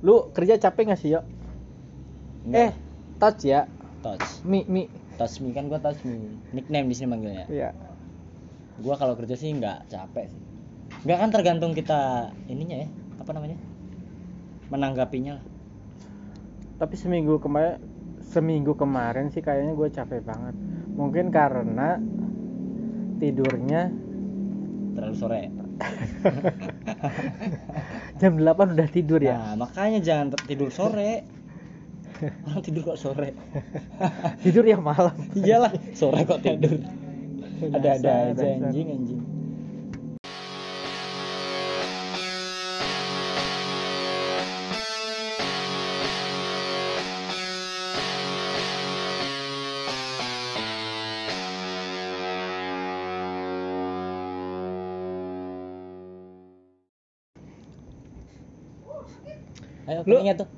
Lu kerja capek gak sih, Yo? Eh, Enggak. touch ya. touch Mi mi. touch me kan gua touch me nickname di sini manggilnya Iya. gua kalau kerja sih nggak capek sih nggak kan tergantung kita ininya ya apa namanya menanggapinya lah Tapi seminggu kemarin seminggu kemarin sih kayaknya gue capek banget. Mungkin karena tidurnya terlalu sore jam 8 udah tidur ya. nah makanya jangan tidur sore. Orang tidur kok sore? Tidur ya malam. iyalah sore kok tidur. Ada-ada aja anjing anjing openingnya tuh.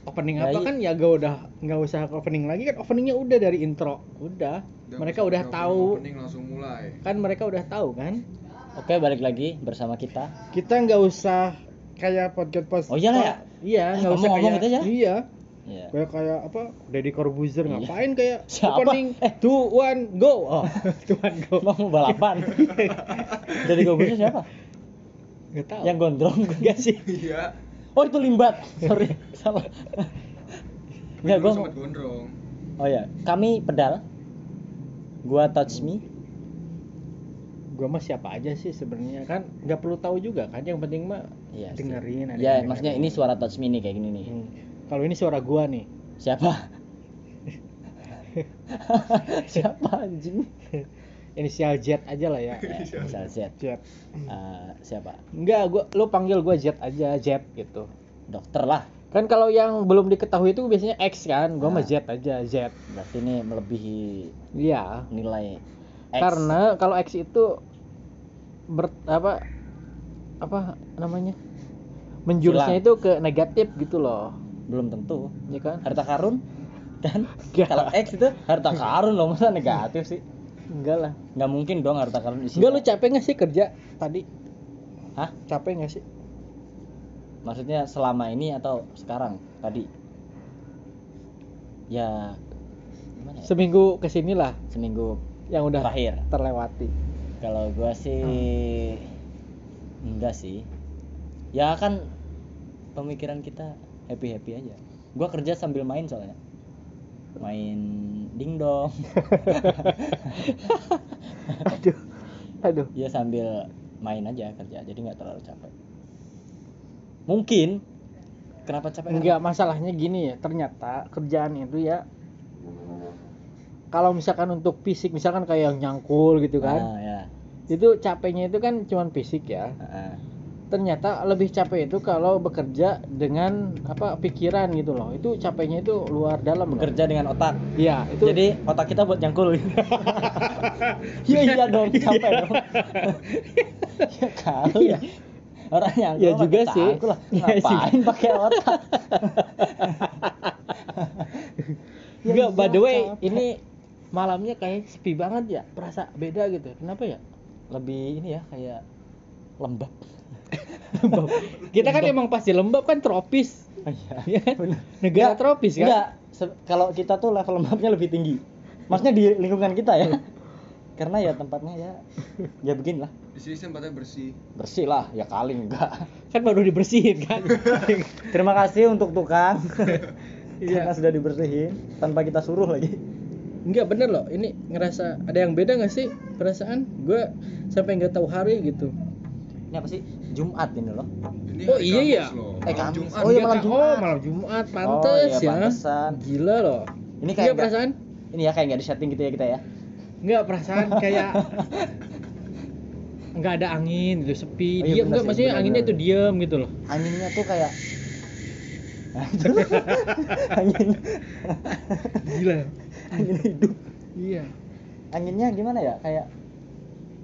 Opening Ya, apa iya. kan ya gak udah nggak usah opening lagi kan openingnya udah dari intro. Udah. mereka udah tahu. Opening langsung mulai. Kan mereka udah tahu kan. Oke, balik lagi bersama kita. Kita nggak usah kayak podcast podcast. Oh, iyalah ya? Iya, Eh, nggak usah ngomong-ngomong kayak gitu aja. Iya. Iya. Kayak kayak apa? Deddy Corbuzier Iya. ngapain kayak Siapa? opening Eh. two one go. Oh, two one go. Mau balapan? Jadi gue siapa? Nggak tahu. Yang gondrong enggak sih? Iya. Oh, itu limbat. Sorry, salah. Enggak, gua sempet gondrong. Oh ya, kami pedal. Gua touch me. gua mah siapa aja sih sebenarnya kan nggak perlu tahu juga kan yang penting mah Iya. sih. dengerin Ya, yang maksudnya dengerin. ini suara touch me nih kayak gini nih. Hmm. kalau ini suara gua nih Siapa? Siapa anjing? inisial Z aja lah ya Ya, misal Z. Z Eh, siapa? enggak gua lu panggil gua Z aja Z gitu Dokter lah. kan kalau yang belum diketahui itu biasanya X kan gua mah Ah. Z aja Z Berarti ini melebihi iya nilai X. karena kalau X itu ber apa apa namanya menjurusnya Hilang. itu ke negatif gitu loh belum tentu. ya kan Harta karun kan? Enggak. Kalau X itu harta karun loh, masa negatif sih? Enggak lah Nggak mungkin dong harta karun isi. enggak lu capek nggak sih kerja tadi Hah? capek nggak sih Maksudnya selama ini atau sekarang tadi? Ya gimana ya? seminggu ke sini lah Seminggu yang udah terakhir. terlewati Kalau gua sih enggak sih. Ya kan pemikiran kita happy-happy aja. Gua kerja sambil main soalnya. Main dingdong. aduh aduh. Ya sambil main aja kerja. Jadi nggak terlalu capek. Mungkin kenapa capek? Enggak masalahnya gini ya ternyata kerjaan itu ya kalau misalkan untuk fisik misalkan kayak yang nyangkul gitu kan ah, ya. itu capeknya itu kan cuman fisik ya. Ah, ternyata lebih capek itu kalau bekerja dengan apa pikiran gitu loh itu capeknya itu luar dalam loh. bekerja dengan otak iya itu jadi otak kita buat nyangkul iya iya dong capek dong ya kali Iya. orang nyangkul Iya pakai juga sih. lah. Iya ngapain sih. pakai otak Ya enggak by the iya, way capek. ini malamnya kayak sepi banget ya perasa beda gitu kenapa ya lebih ini ya kayak lembab lembab kita kan emang pasti lembab kan tropis iya ya kan? negara tropis kan Enggak, kalau kita tuh level lembabnya lebih tinggi. Maksudnya di lingkungan kita ya. Karena ya tempatnya ya ya beginilah. Di sini tempatnya bersih. Bersih lah, ya kali enggak. kan baru dibersihin kan Terima kasih untuk tukang. Iya. Karena sudah dibersihin tanpa kita suruh lagi. Enggak bener loh, ini ngerasa ada yang beda nggak sih perasaan? Gue sampai nggak tahu hari gitu. Ini apa sih? Jumat ini loh. Ini Oh, iya ya? Eh, Malam Kamis. Jumat. Oh, iya, Enggak, malam. Jumat. Oh, malam Jumat, Oh, pantes iya, ya. pantesan. Gila loh. Ini kayak Enggak enggak, perasaan? ini ya kayak nggak di setting gitu ya kita ya. Enggak perasaan kayak nggak ada angin gitu, sepi. Oh, iya, diam enggak maksudnya bener, anginnya bener. itu diam gitu loh. Anginnya tuh kayak angin Gila. angin hidup. Iya. Anginnya gimana ya? Kayak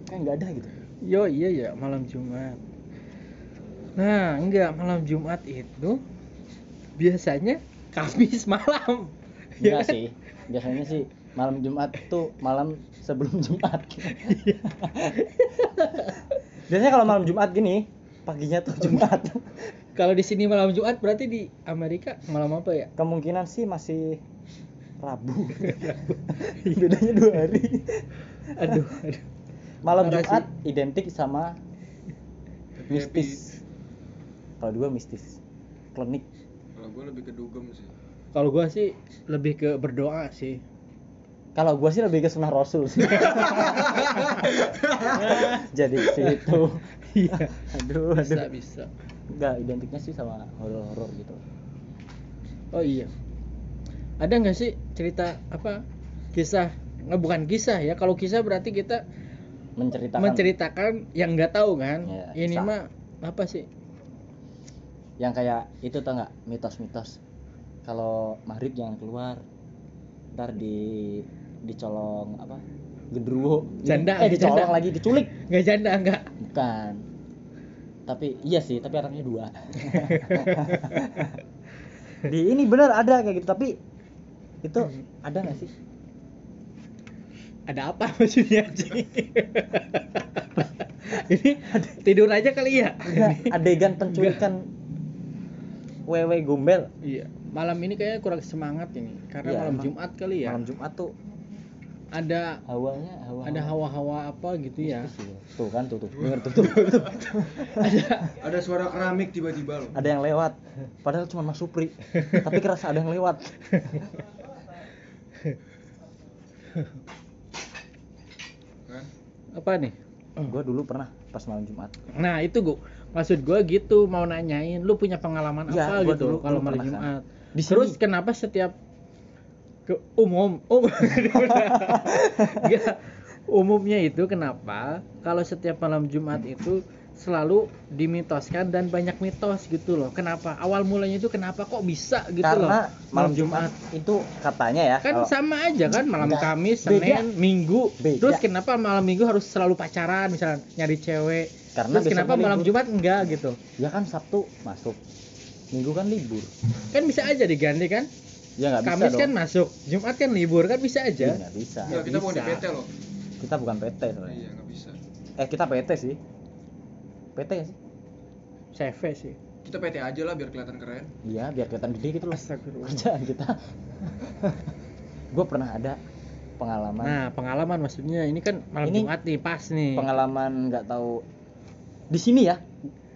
kayak nggak ada gitu. Yo iya ya malam Jumat. Nah enggak malam Jumat itu biasanya Kamis malam. Ya Enggak kan? sih. Biasanya sih malam Jumat tuh malam sebelum Jumat. Biasanya kalau malam Jumat gini, paginya tuh Jumat. Kalau di sini malam Jumat berarti di Amerika malam apa ya? Kemungkinan sih masih Rabu. Bedanya dua hari. Aduh, aduh. Malam Jumat identik sama mistis. Kalau dua mistis. Klinik. Kalau gue lebih ke dugem sih. Kalau gua sih lebih ke berdoa sih. Kalau gua sih lebih ke sunnah rasul sih. Jadi ke situ. Iya. Aduh, Bisa, aduh. bisa. Enggak, identiknya sih sama horor-horor gitu. Oh iya. Ada nggak sih cerita apa? Kisah nggak bukan kisah ya. Kalau kisah berarti kita Menceritakan menceritakan yang nggak tahu kan. Iya, Ini mah apa sih? Yang kayak itu tau nggak mitos-mitos. Kalau maghrib jangan keluar. Ntar di dicolong apa? Gendruwo. Janda, Eh dicolong janda. lagi diculik. Nggak janda nggak? Bukan. Tapi iya sih, tapi anaknya dua. Di ini bener ada kayak gitu, tapi itu ada nggak sih? Ada apa maksudnya sih? Ini tidur aja kali ya? Adegan penculikan wewe gombel. Iya. Malam ini kayaknya kurang semangat ini karena Iya, malam emang. Jumat kali ya. Malam Jumat tuh Ada hawanya hawa ada hawa-hawa apa gitu ya. Tuh kan tuh tuh. Denger tuh tuh. tuh. ada Ada suara keramik tiba-tiba loh. Ada yang lewat. Padahal cuma Mas Supri. tapi kerasa ada yang lewat. Kan? apa nih? Gua dulu pernah pas malam Jumat. Nah, itu gua maksud gua gitu mau nanyain lu punya pengalaman Iya, apa gitu dulu- kalau malam. Jumat. Di sini- Terus kenapa setiap ke umum um Nggak. umumnya itu kenapa kalau setiap malam Jumat itu selalu dimitoskan dan banyak mitos gitu loh. Kenapa? Awal mulanya itu kenapa kok bisa gitu loh? Karena malam Jumat itu katanya ya kan kalau- sama aja kan malam Enggak, Kamis, beda. Senin, Minggu. Beda. Terus kenapa malam Minggu harus selalu pacaran misalnya nyari cewek? Karena Terus kenapa besoknya malam libur. Jumat enggak gitu? ya kan Sabtu masuk. Minggu kan libur. Kan bisa aja diganti kan? Ya nggak bisa Kamis dong. kan masuk, Jumat kan libur kan bisa Iya, aja. nggak bisa. Enggak, kita bukan di bisa. PT loh. Kita bukan PT soalnya. Iya, nggak bisa. Eh kita PT sih. PT ya sih? CV sih. Kita PT aja lah biar kelihatan keren. Iya, biar kelihatan gede gitu loh. Kerjaan kita. gue pernah ada pengalaman. Nah, pengalaman maksudnya ini kan malam Ini Jumat nih, pas nih. Pengalaman nggak tahu di sini ya.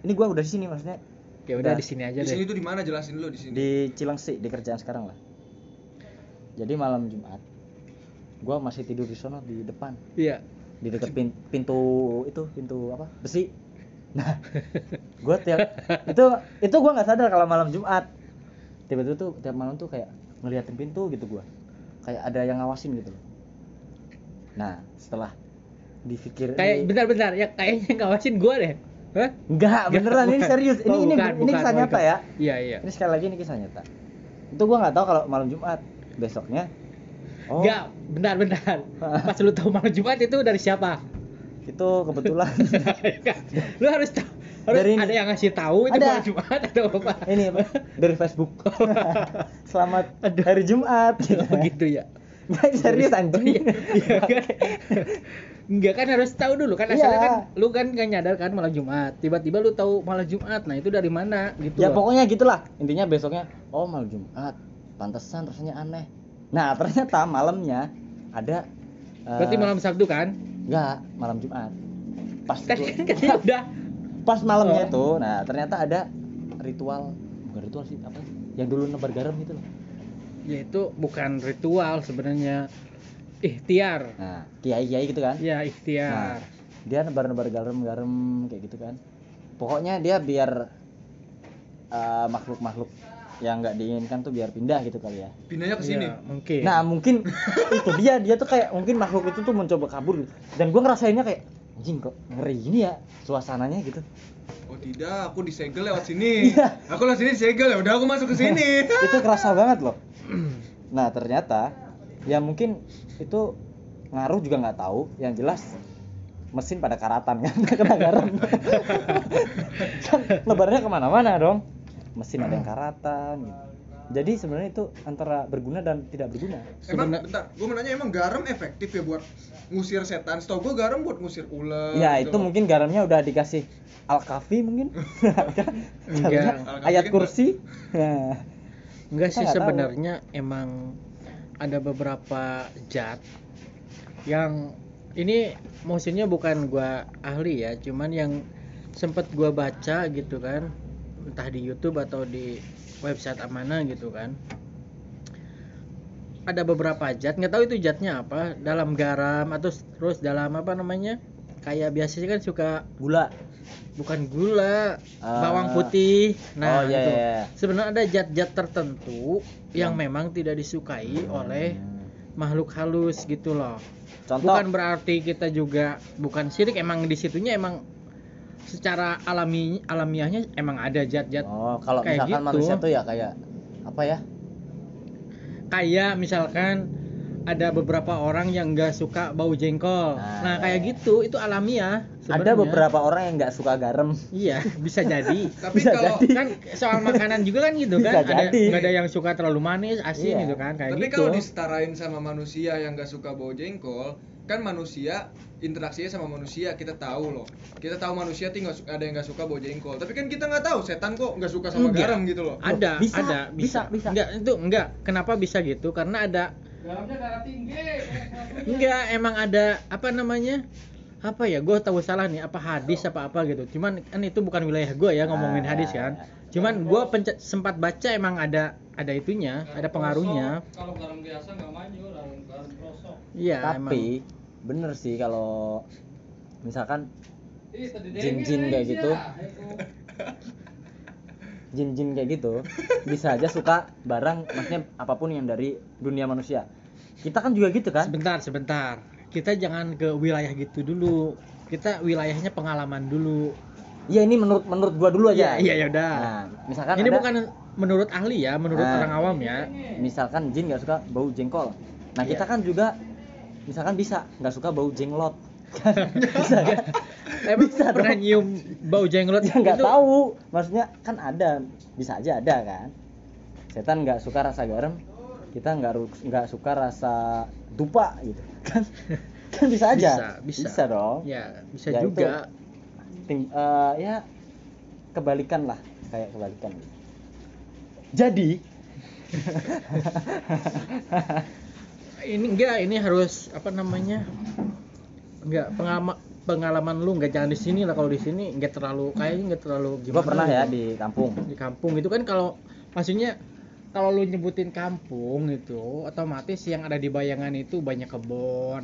Ini gue udah di sini maksudnya. Ya udah di sini aja Di sini tuh di mana? Jelasin dulu di sini. di Cilengsi di kerjaan sekarang lah. Jadi malam Jumat, gue masih tidur di sono di depan. Iya. di dekat pin- pintu itu pintu apa? Besi. Nah gue tiap itu itu gue nggak sadar kalau malam Jumat. Tiba-tiba tuh tiap malam tuh kayak ngeliatin pintu gitu gue kayak ada yang ngawasin gitu loh. Nah setelah dipikir Kayak bentar-bentar, ya kayaknya ngawasin gua deh. Hah? enggak beneran ini serius ini Oh, ini bukan, ini bukan, kisah nyata bukan. ya Iya, iya. ini sekali lagi ini kisah nyata itu gue nggak tahu kalau malam Jumat besoknya oh Enggak, bentar-bentar. Pas lu tahu malam Jumat itu dari siapa? itu kebetulan lu harus tahu harus Dari ada yang ngasih tahu itu Ada. malam Jumat atau apa? ini apa dari Facebook selamat Aduh. hari Jumat gitu. Oh gitu ya. Nggak, serius anjing Iya, iya kan? Enggak kan harus tahu dulu kan asalnya kan lu kan gak nyadar kan malam Jumat. Tiba-tiba lu tahu malam Jumat. Nah, itu dari mana gitu ya loh. pokoknya gitulah intinya besoknya oh malam Jumat pantesan rasanya aneh nah ternyata malamnya ada eh, Berarti malam Sabtu kan? nggak malam Jumat pas itu- kan udah pas malamnya Oh. itu nah ternyata ada ritual bukan ritual sih apa yang dulu nebar garam gitu loh ya itu bukan ritual sebenarnya. Ikhtiar. nah kiai kiai gitu kan Ya, Nah, ikhtiar. dia nebar-nebar garam-garam kayak gitu kan. Pokoknya dia biar eh, makhluk-makhluk yang nggak diinginkan tuh biar pindah gitu kali ya. Pindahnya ke sini. Iya, mungkin. Nah mungkin itu dia dia tuh kayak mungkin makhluk itu tuh mencoba kabur gitu. Dan gua ngerasainnya kayak anjing kok ngeri gini ya suasananya gitu. Oh tidak, aku disegel lewat sini. Iya. aku lewat sini disegel ya udah aku masuk ke sini. itu kerasa banget loh. Nah ternyata ya mungkin itu ngaruh juga nggak tahu. Yang jelas mesin pada karatan kan kena garam. kan lebarnya ke mana-mana dong. Mesin ada yang karatan. Gitu. jadi sebenarnya itu antara berguna dan tidak berguna Emang Sebenar- bentar, gue mau nanya emang garam efektif ya buat ngusir setan? Setahu gue garam buat ngusir ular. ya gitu itu mungkin garamnya udah dikasih al-kafi mungkin Garamnya Al-Kafi ayat kan kursi Nah, Enggak sih sebenarnya emang ada beberapa zat yang ini maksudnya bukan gua ahli ya, cuman yang sempet gua baca gitu kan, entah di YouTube atau di website mana gitu kan. Ada beberapa zat, nggak tahu itu zatnya apa, dalam garam atau terus dalam apa namanya? Kayak biasanya kan suka gula bukan gula, Ah. bawang putih. Nah, oh iya itu. iya Sebenarnya ada zat-zat tertentu yang Yang- memang tidak disukai oleh Hmm. makhluk halus gitu loh. contoh Bukan berarti kita juga bukan syirik, emang di situnya emang secara alami alamiahnya emang ada zat-zat oh kalau kayak misalkan gitu. manusia tuh ya kayak apa ya kayak misalkan ada beberapa orang yang nggak suka bau jengkol. Nah, Nah, kayak gitu itu alamiah. ada sebenarnya. beberapa orang yang nggak suka garam Iya, bisa jadi. Tapi Bisa kalau jadi. kan soal makanan juga kan gitu Bisa kan ada nggak ada yang suka terlalu manis asin Iya. gitu kan kayak tapi gitu kalau disetarain sama manusia yang gak suka bau jengkol, kan manusia interaksinya sama manusia kita tahu loh. Kita tahu manusia tuh nggak su- ada yang nggak suka bau jengkol. Tapi kan kita nggak tahu setan kok nggak suka sama Enggak. garam gitu loh. ada Bisa, ada bisa, bisa. enggak itu enggak kenapa bisa gitu karena ada Garamnya darah tinggi. enggak emang ada apa namanya apa ya gue tahu salah nih apa hadis apa apa gitu. Cuman kan itu bukan wilayah gue ya ngomongin Ah. hadis kan cuman gue sempat baca emang ada ada itunya ada pengaruhnya. Kalau garam biasa nggak maju, garam garam iya tapi bener sih kalau misalkan Ih, tadi Jin-jin kayak gitu. jin-jin kayak gitu bisa aja suka barang maksudnya apa pun yang dari dunia manusia. Kita kan juga gitu kan? Sebentar sebentar. Kita jangan ke wilayah gitu dulu. Kita wilayahnya pengalaman dulu. Iya ini menurut menurut gua dulu aja. Iya, iya, ya udah. nah misalkan ini ada- bukan menurut ahli ya menurut Nah. orang awam ya. misalkan jin nggak suka bau jengkol. Nah kita Iya. kan juga misalkan bisa nggak suka bau jenglot bisa kan? Emang Bisa pernah dong. nyium bau jenglot ya nggak itu? tahu. Maksudnya kan ada. Bisa aja ada kan? Setan nggak suka rasa garam. Kita nggak nggak suka rasa dupa gitu. Kan? Kan bisa aja. Bisa bisa. Dong. Ya bisa Ya, itu. juga. Ting- eh, ya kebalikan lah. Kayak kebalikan. Gitu. jadi ini enggak ini harus apa namanya enggak pengalaman pengalaman lu enggak jangan di sini lah kalau di sini enggak terlalu kayaknya enggak terlalu gua gimana pernah ya gitu. di kampung di kampung itu kan kalau maksudnya kalau lu nyebutin kampung itu otomatis yang ada di bayangan itu banyak kebun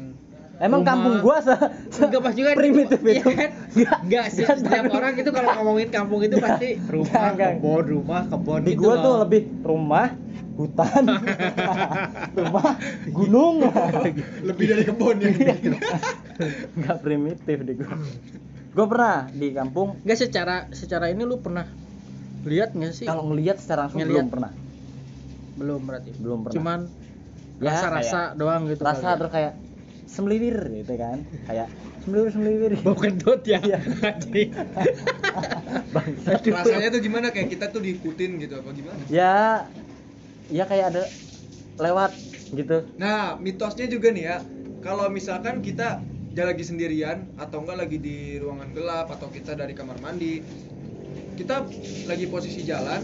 emang rumah. kampung gua se, se- Enggak pasti kan primitif iya itu? Nggak, Enggak sih setiap orang itu kalau ngomongin kampung itu pasti rumah, kebun, rumah, kebun di gitu gua tuh lebih rumah hutan rumah gunung Lebih dari kebun ya. nggak primitif di gua gua pernah di kampung Enggak secara secara ini lu pernah lihat nggak sih? kalau ngelihat secara langsung Ngelihat. belum pernah belum berarti. belum pernah Cuman Ya, rasa-rasa doang gitu. rasa kali ya. terus kayak semeliwir gitu kan kayak semeliwir semeliwir bau kentut ya. Iya. Rasanya tuh gimana kayak kita tuh diikutin gitu apa gimana? ya ya kayak ada lewat gitu Nah, mitosnya juga nih ya. Kalau misalkan kita dia lagi sendirian atau enggak lagi di ruangan gelap atau kita dari kamar mandi, kita lagi posisi jalan,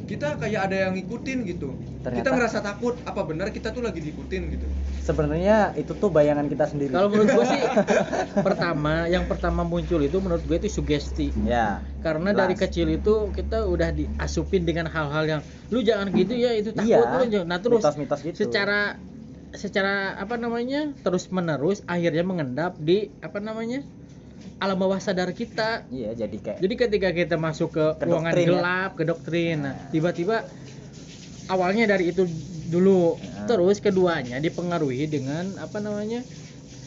kita kayak ada yang ngikutin gitu. Kita Ternyata- ngerasa takut, apa benar kita tuh lagi diikutin gitu. sebenarnya itu tuh bayangan kita sendiri Kalau menurut gua sih pertama yang pertama muncul itu menurut gue itu sugesti. ya Karena Jelas. dari kecil itu kita udah diasupin dengan hal-hal yang lu jangan gitu ya itu takut Iya, lu jangan. Nah terus mitos-mitos gitu. secara secara apa namanya terus menerus akhirnya mengendap di apa namanya alam bawah sadar kita. iya jadi kayak Jadi ketika kita masuk ke, Ke ruangan doktrin ya. gelap, ke doktrin, nah, tiba-tiba awalnya dari itu dulu, Ya. terus keduanya dipengaruhi dengan apa namanya?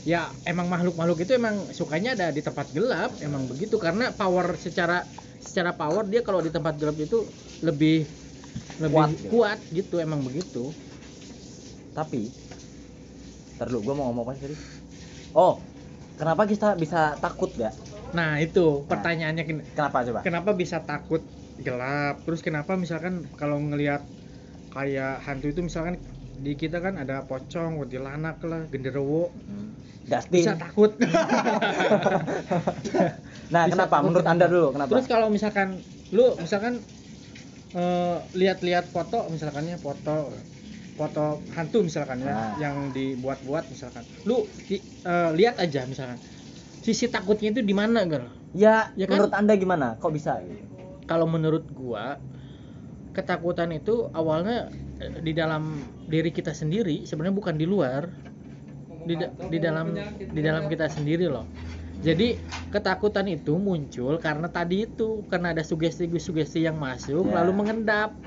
Ya emang makhluk-makhluk itu emang sukanya ada di tempat gelap, emang begitu karena power secara secara power dia kalau di tempat gelap itu lebih lebih Kuat kuat gitu. gitu, emang begitu. tapi ntar dulu gue mau ngomong apa sih tadi oh kenapa kita bisa takut gak Nah itu pertanyaannya ken- kenapa coba kenapa bisa takut gelap? Terus kenapa misalkan kalau ngelihat kayak hantu itu misalkan di kita kan ada pocong, kuntilanak lah, genderuwo. Hmm. Dustin. Bisa takut. nah, bisa kenapa? takut. Menurut Anda dulu, kenapa? Terus kalau misalkan lu misalkan eh, lihat-lihat foto misalkannya foto foto hantu misalkan ya Nah. yang dibuat-buat misalkan. Lu eh, lihat aja misalkan. Sisi takutnya itu di mana, Gal? ya, Ya kan? menurut Anda gimana? Kok bisa kalau menurut gua ketakutan itu awalnya eh, di dalam diri kita sendiri sebenarnya bukan di luar di, da- di dalam di dalam kita sendiri loh jadi ketakutan itu muncul karena tadi itu karena ada sugesti-sugesti yang masuk Ya. lalu mengendap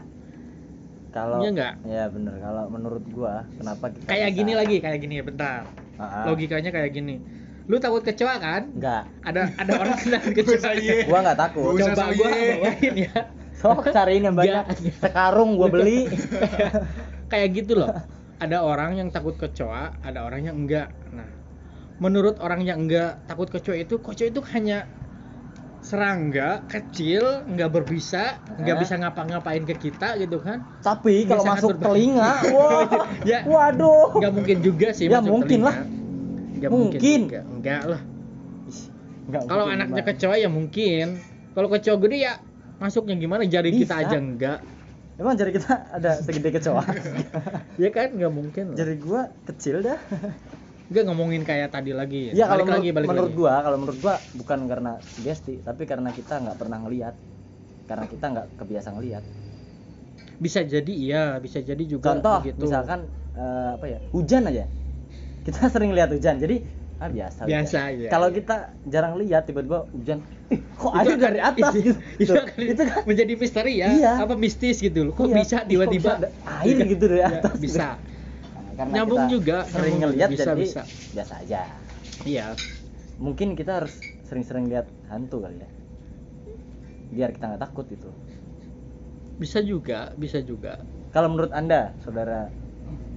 Kalau Iya nggak? Ya bener. Kalau menurut gua, kenapa kita kayak bisa- gini lagi kayak gini bentar Ah, ah. logikanya kayak gini lu takut kecoa kan Enggak. ada ada orang kena kecoa iya. Gua nggak takut. Gua- coba Usah gua soye. bawain ya Sok cariin yang banyak. Sekarung gua beli. kayak gitu loh ada orang yang takut kecoa ada orang yang enggak nah menurut orang yang enggak takut kecoa itu kecoa itu hanya serangga kecil nggak berbisa nggak Hah? bisa ngapa-ngapain ke kita gitu kan Tapi Dia kalau masuk berbahaya. telinga, wah. Ya. Waduh. nggak mungkin juga sih Ya, masuk mungkin telinga. lah. nggak Mungkin. mungkin enggak lah kalau anaknya gimana. kecoa ya mungkin kalau kecoa gede ya masuknya gimana jari kita Bisa. aja enggak Emang jari kita ada segede kecoa? ya kan nggak mungkin loh. jari gua kecil dah. Nggak ngomongin kayak tadi lagi Iya kalau balik menurut, lagi balik menurut lagi gua, kalau menurut gua bukan karena sugesti, tapi karena kita nggak pernah ngelihat. Karena kita nggak kebiasa ngelihat. bisa jadi iya bisa jadi juga Contoh, begitu. misalkan eh, apa ya? Hujan aja. Kita sering lihat hujan. Jadi ah biasa. Biasa, iya, Kalau iya. kita jarang lihat tiba-tiba hujan, "Ih, kok Itu akan- dari atas itu, gitu. itu, akan itu kan menjadi misteri ya Iya. apa mistis gitu loh kok Iya, bisa tiba-tiba air gitu dari Ya, atas gitu. bisa Nah, karena Nyambung kita juga, sering ngelihat Bisa, jadi bisa. biasa aja. iya Mungkin kita harus sering-sering lihat hantu kali ya. Biar kita nggak takut itu. bisa juga bisa juga Kalau menurut Anda, Saudara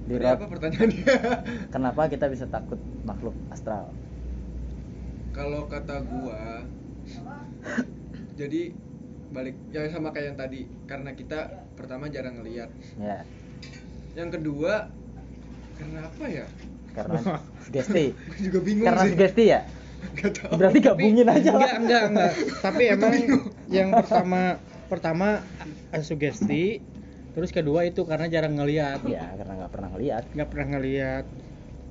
di Tadi apa pertanyaannya? kenapa kita bisa takut makhluk astral? Kalau kata gua jadi balik ya sama kayak yang tadi karena kita pertama jarang ngelihat. Ya, Yang kedua karena apa ya? karena sugesti. Juga bingung Karena sih. sugesti ya? Gak tahu. Berarti gabungin aja enggak lah. enggak enggak tapi emang yang pertama pertama eh, sugesti terus kedua itu karena jarang ngelihat Ya, karena nggak pernah ngelihat. nggak pernah ngelihat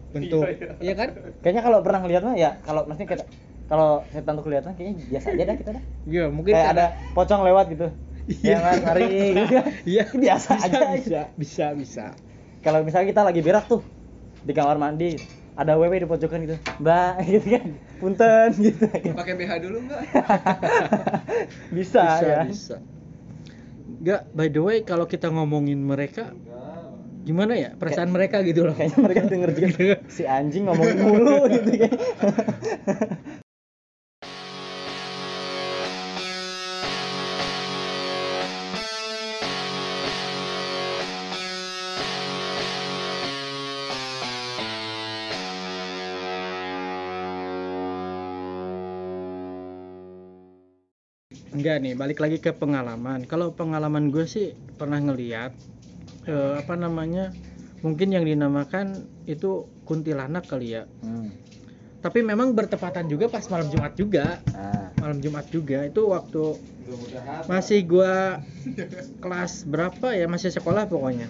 bentuk iya kan Kayaknya kalau pernah ngelihat mah ya kalau maksudnya kayak kalau setan tuh kelihatan kayaknya biasa aja dah kita dah. iya mungkin Kayak ada pocong lewat gitu. Iya. Yang lari gitu. iya Biasa bisa, aja. bisa bisa bisa Kalau misalnya kita lagi berak tuh di kamar mandi ada wewe di pojokan gitu. Mbak gitu kan. Punten gitu. Pakai BH dulu enggak? bisa, ya. bisa. Enggak, by the way kalau kita ngomongin mereka gimana ya perasaan mereka gitu loh? kayaknya mereka denger juga. Si anjing ngomongin mulu gitu kan nih, balik lagi ke pengalaman. Kalau pengalaman gue sih pernah ngeliat eh, apa namanya? Mungkin yang dinamakan itu kuntilanak kali ya. hmm. Tapi memang bertepatan juga pas malam Jumat juga. nah, Malam Jumat juga itu waktu masih gua kelas berapa ya masih sekolah pokoknya.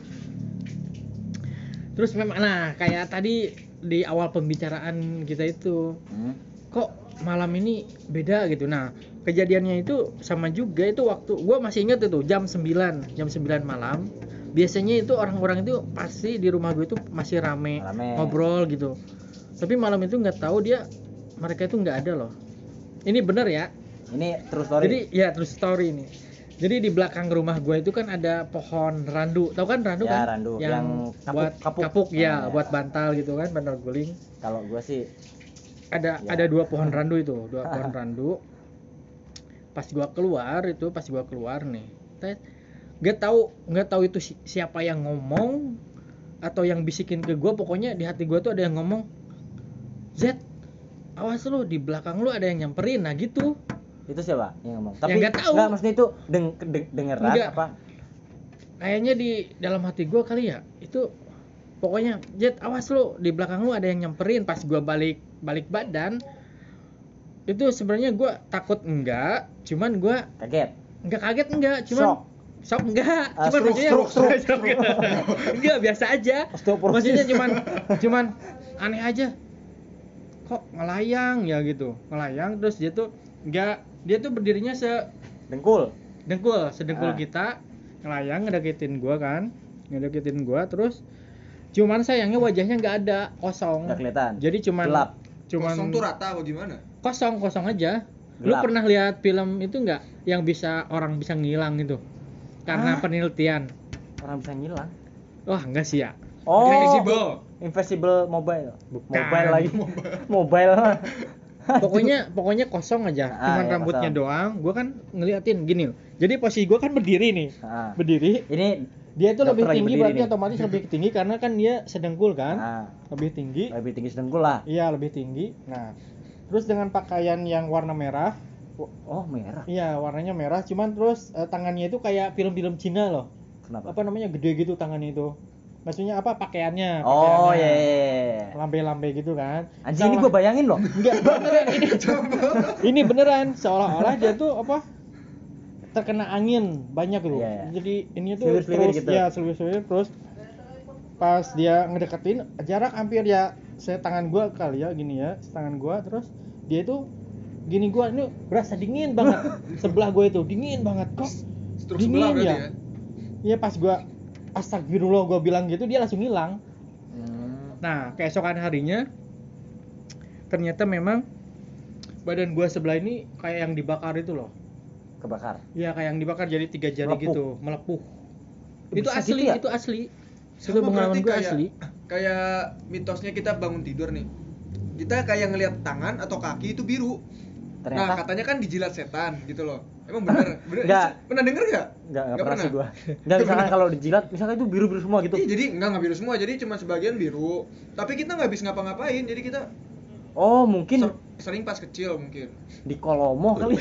Terus memang nah kayak tadi di awal pembicaraan kita itu hmm. kok malam ini beda gitu. Nah, kejadiannya itu sama juga itu waktu gua masih ingat itu jam 9, jam 9 malam. Biasanya itu orang-orang itu pasti di rumah gue itu masih rame, Rame. ngobrol gitu. Tapi malam itu nggak tahu dia mereka itu nggak ada loh. Ini bener ya. ini terus story Jadi ya terus story ini. Jadi di belakang rumah gue itu kan ada pohon randu. Tahu kan randu Ya, kan? randu. Yang, Yang kapuk- buat kapuk. kapuk, ya, Ah, ya. buat bantal gitu kan, bantal guling kalau gua sih ada Ya. ada dua pohon randu itu dua pohon randu pas gua keluar itu pas gua keluar nih tet nggak tahu nggak tahu itu si- siapa yang ngomong atau yang bisikin ke gua pokoknya di hati gua tuh ada yang ngomong Z awas lu di belakang lu ada yang nyamperin. Nah gitu. Itu siapa yang ngomong? Ya, nggak tahu. nggak, maksudnya itu deng, deng- dengeran Nggak. apa? Kayaknya di dalam hati gue kali ya itu pokoknya jet awas lu di belakang lu ada yang nyamperin. Pas gue balik balik badan itu sebenarnya gue takut enggak cuman gue kaget enggak kaget enggak cuman Shock. shock enggak Ah, cuman stroke, maksudnya stroke, stroke. Shock enggak. enggak biasa aja maksudnya cuman cuman aneh aja kok ngelayang ya gitu ngelayang terus dia tuh enggak dia tuh berdirinya se dengkul dengkul sedengkul Ah. kita ngelayang ngedeketin gua kan ngedeketin gua terus cuman sayangnya wajahnya nggak ada kosong nggak kelihatan jadi cuman Gelap. cuman Kosong tuh rata apa gimana? Kosong kosong aja. Lu Gelap. pernah lihat film itu nggak? Yang bisa orang bisa ngilang itu? Karena Ah. penelitian. Orang bisa ngilang? Wah enggak sih ya? Oh Invisible. invisible mobile. Bukan. mobile lagi. Mobile. Pokoknya pokoknya kosong aja. Ah, cuman iya, rambutnya kosong. doang. Gua kan ngeliatin gini jadi posisi gua kan berdiri nih. Ah. berdiri. Ini dia tuh lebih tinggi berarti nih. otomatis lebih tinggi karena kan dia sedengkul kan? Ah, lebih tinggi. Lebih tinggi sedengkul lah. Iya lebih tinggi. Nah, terus dengan pakaian yang warna merah, oh merah iya warnanya merah. Cuman terus eh, tangannya itu kayak film-film Cina loh. kenapa Apa namanya gede gitu tangannya itu. Maksudnya apa pakaiannya? oh pakaiannya. iya iya, iya. Lambe-lambe gitu kan. anjing ini gue bayangin loh Enggak beneran ini. ini beneran seolah-olah dia tuh apa? terkena angin banyak tuh. Iya, iya. Jadi ini tuh terus gitu. ya seliwir-seliwir terus pas dia ngedeketin jarak hampir ya saya tangan gua kali ya gini ya tangan gua terus dia itu gini gua ini berasa dingin banget sebelah gua itu dingin banget kok Stroke Dingin ya? ya. Iya pas gua astagfirullah gua bilang gitu dia langsung hilang Hmm. Nah, keesokan harinya ternyata memang badan gua sebelah ini kayak yang dibakar itu loh. kebakar Iya, kayak yang dibakar jadi tiga jari Melepuh. gitu, melepuh. itu Bisa asli, gitu ya? itu asli. Itu Sama pengalaman berarti gua kayak- asli. Kayak mitosnya kita bangun tidur nih. Kita kayak ngelihat tangan atau kaki itu biru. Nah, ternyata katanya kan dijilat setan gitu loh. Emang bener? bener Enggak. Pernah denger nggak? nggak nggak pernah sih gua nggak misalkan kalau dijilat misalkan itu biru biru semua gitu Iya, jadi enggak nggak biru semua, jadi cuma sebagian biru. Tapi kita nggak bisa ngapa-ngapain, jadi kita oh mungkin ser- sering pas kecil mungkin. di kolomo kali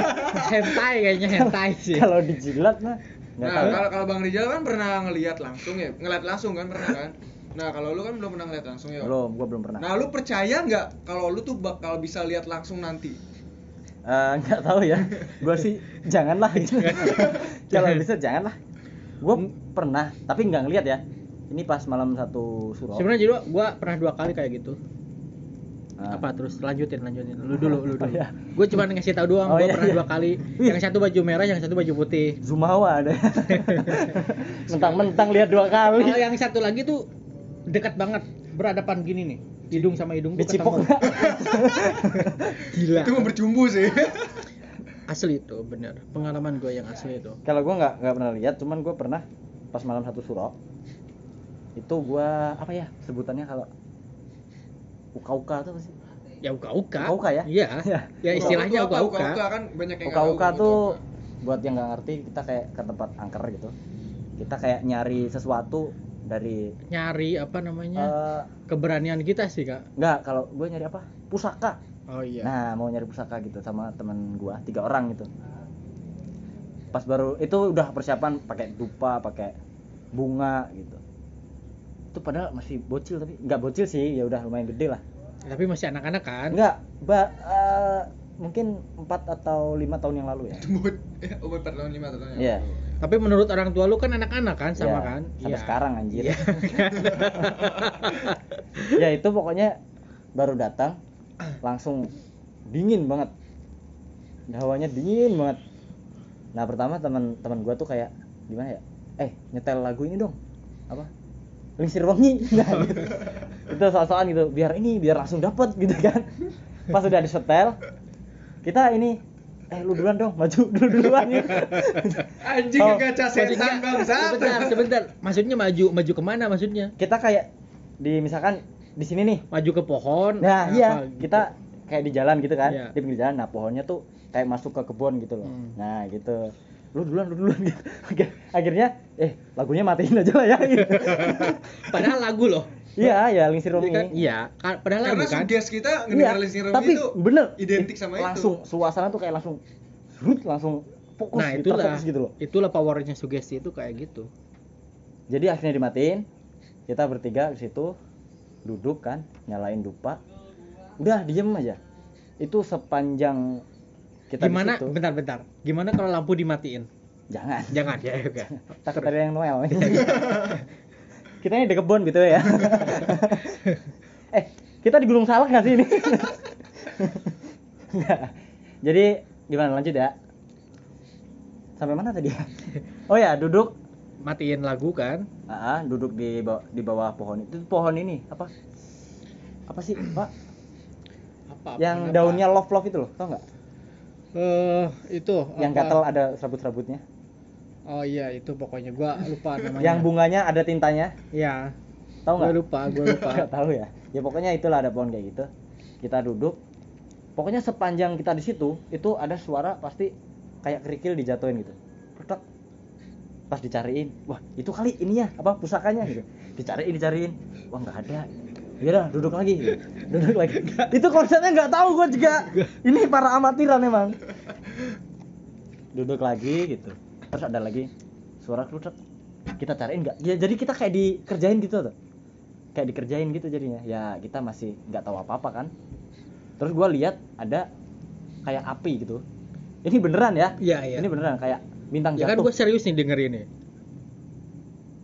hentai kayaknya hentai sih. kalau dijilat mah nggak Nah, kalau kalau Bang Rizal kan pernah ngelihat langsung ya, ngeliat langsung kan pernah kan? Nah, kalau lu kan belum pernah ngeliat langsung ya. belum gua belum pernah Nah, lu percaya nggak kalau lu tuh bakal bisa lihat langsung nanti? Eh, nggak tahu ya gua sih janganlah gitu kalau bisa janganlah gua pernah tapi nggak ngeliat ya ini pas malam satu suro Sebenarnya jadi gua pernah dua kali kayak gitu. Nah, Apa terus lanjutin lanjutin. Lu dulu, lu Oh, dulu. iya. Gue cuma ngasih tahu doang, Oh, gua iya, pernah iya. dua kali. Yang satu baju merah, yang satu baju putih. Zumawa ada mentang-mentang lihat dua kali Kalau yang satu lagi tuh dekat banget, berhadapan gini nih. Hidung sama hidung tuh dicipok ketemu. Gila. Itu mau bercumbu sih. Asli itu, bener. Pengalaman gue yang asli itu. kalau gua nggak nggak pernah lihat cuman gua pernah pas malam satu suro itu gua apa ya sebutannya kalau uka-uka tuh apa sih Ya uka-uka. Uka-uka ya? Iya. Iya. Ya istilahnya Uka-uka, uka-uka. uka-uka kan banyak yang uka-uka tahu tuh buat yang nggak ngerti kita kayak ke tempat angker gitu kita kayak nyari sesuatu dari Nyari apa namanya? eh Keberanian kita sih, Kak. nggak kalau gue nyari apa pusaka Oh iya. nah mau nyari pusaka gitu sama teman gua tiga orang gitu pas baru itu udah persiapan pakai dupa pakai bunga gitu itu padahal masih bocil tapi nggak bocil sih ya udah lumayan gede lah Tapi masih anak-anak kan? nggak ba eh, mungkin empat atau lima tahun yang lalu ya Umur ya, umur 4 tahun 5 tahun. Iya. Tapi menurut orang tua lu kan anak-anak kan sama Iya, kan? sampai Iya. sekarang anjir. Iya. ya itu pokoknya baru datang langsung dingin banget. Hawanya dingin banget. Nah pertama teman-teman gua tuh kayak gimana ya? Eh nyetel lagu ini dong. Apa? Lingsir wangi. Nah gitu. itu soal-soal gitu. Biar ini biar langsung dapet gitu kan. Pas udah disetel kita ini eh lu duluan dong maju dulu duluan gitu Anjing Oh, Maksudnya- setan bangsa. Sebentar, sebentar. Maksudnya maju maju ke mana maksudnya? kita kayak di misalkan di sini nih Maju ke pohon. Nah, apa iya, gitu. kita kayak di jalan gitu kan, Iya. di pinggir jalan. Nah, pohonnya tuh kayak masuk ke kebun gitu loh. Hmm. Nah, gitu. Lu duluan, lu duluan gitu. Akhir- Akhirnya eh lagunya matiin aja lah ya. Gitu. Padahal lagu loh. Iya, ya Lingsir Iya Romi. kan? Iya, kan- padahal Karena kan. suges kita Iya, ngedengerin Listening Room tapi itu bener. identik sama langsung suasana tuh kayak langsung serut langsung fokus nah gitu, itulah. terfokus gitu loh. Itulah powernya sugesti itu kayak gitu. Jadi akhirnya dimatiin kita bertiga di situ duduk kan nyalain dupa. Udah diem aja. Itu sepanjang kita gimana? bentar-bentar gimana kalau lampu dimatiin? Jangan. Jangan ya oke. Takut ada yang noel kita ini di kebun gitu ya. Eh kita di Gunung Salak nggak sih ini? Jadi gimana? Lanjut ya. Sampai mana tadi? Ya oh ya duduk. Matiin lagu kan? Ah, duduk di bawah, di bawah pohon itu. Pohon ini apa? Apa sih pak? Apa? Yang kenapa? daunnya love love itu loh tau nggak? Eh itu yang apa? gatel ada serabut serabutnya oh iya itu pokoknya. Gua lupa namanya. Yang bunganya ada tintanya? Ya tau gua nggak? lupa gua lupa. Nggak tahu ya? Ya pokoknya itulah ada pohon kayak gitu. Kita duduk. Pokoknya sepanjang kita di situ itu ada suara pasti kayak kerikil dijatuhin gitu. Ketok. pas dicariin wah itu kali ininya apa pusakanya? Gitu. Dicariin dicariin. Wah nggak ada. Ya udah duduk lagi. Gitu. duduk lagi. Itu konsepnya nggak tahu gua juga. Ini para amatiran emang. Duduk lagi gitu terus ada lagi suara kerucek kita cariin nggak? Ya jadi kita kayak dikerjain gitu tuh kayak dikerjain gitu jadinya. Ya kita masih nggak tahu apa apa kan? Terus gua lihat ada kayak api gitu. Ini beneran ya? Iya iya. Ini beneran kayak bintang ya kan jatuh. gua serius nih denger ini.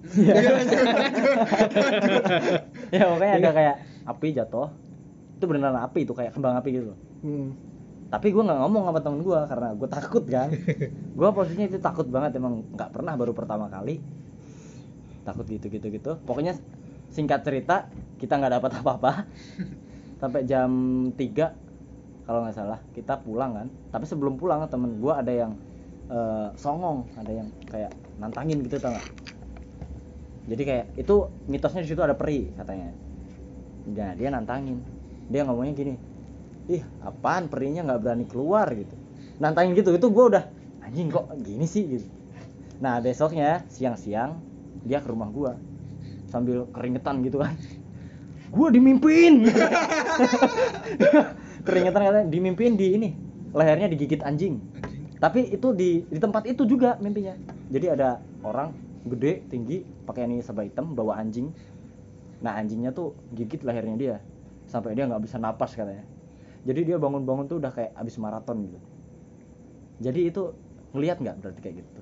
Ya pokoknya ada kayak api jatuh. Itu beneran api itu kayak kembang api gitu. Hmm. Tapi gua nggak ngomong sama temen gua karena gue takut kan? Gua posisinya itu takut banget emang nggak pernah baru pertama kali. Takut gitu gitu gitu. Pokoknya singkat cerita kita nggak dapat apa-apa. Sampai jam 3 kalau nggak salah kita pulang kan? Tapi sebelum pulang temen gua ada yang eh, songong ada yang kayak nantangin gitu tau nggak? Jadi kayak itu mitosnya di situ ada peri katanya. Nah dia nantangin. Dia ngomongnya gini ih apaan? Perinya nggak berani keluar gitu. Nantangin gitu itu gue udah anjing kok gini sih? gitu. Nah besoknya siang-siang dia ke rumah gua. Sambil keringetan gitu kan. Gua dimimpiin keringetan katanya dimimpiin di ini lehernya digigit anjing. Tapi itu di di tempat itu juga mimpinya. Jadi ada orang gede tinggi pakai ini serba hitam bawa anjing. Nah anjingnya tuh gigit lehernya dia sampai dia nggak bisa napas katanya jadi dia bangun-bangun tuh udah kayak abis maraton gitu. Jadi itu ngelihat nggak berarti kayak gitu?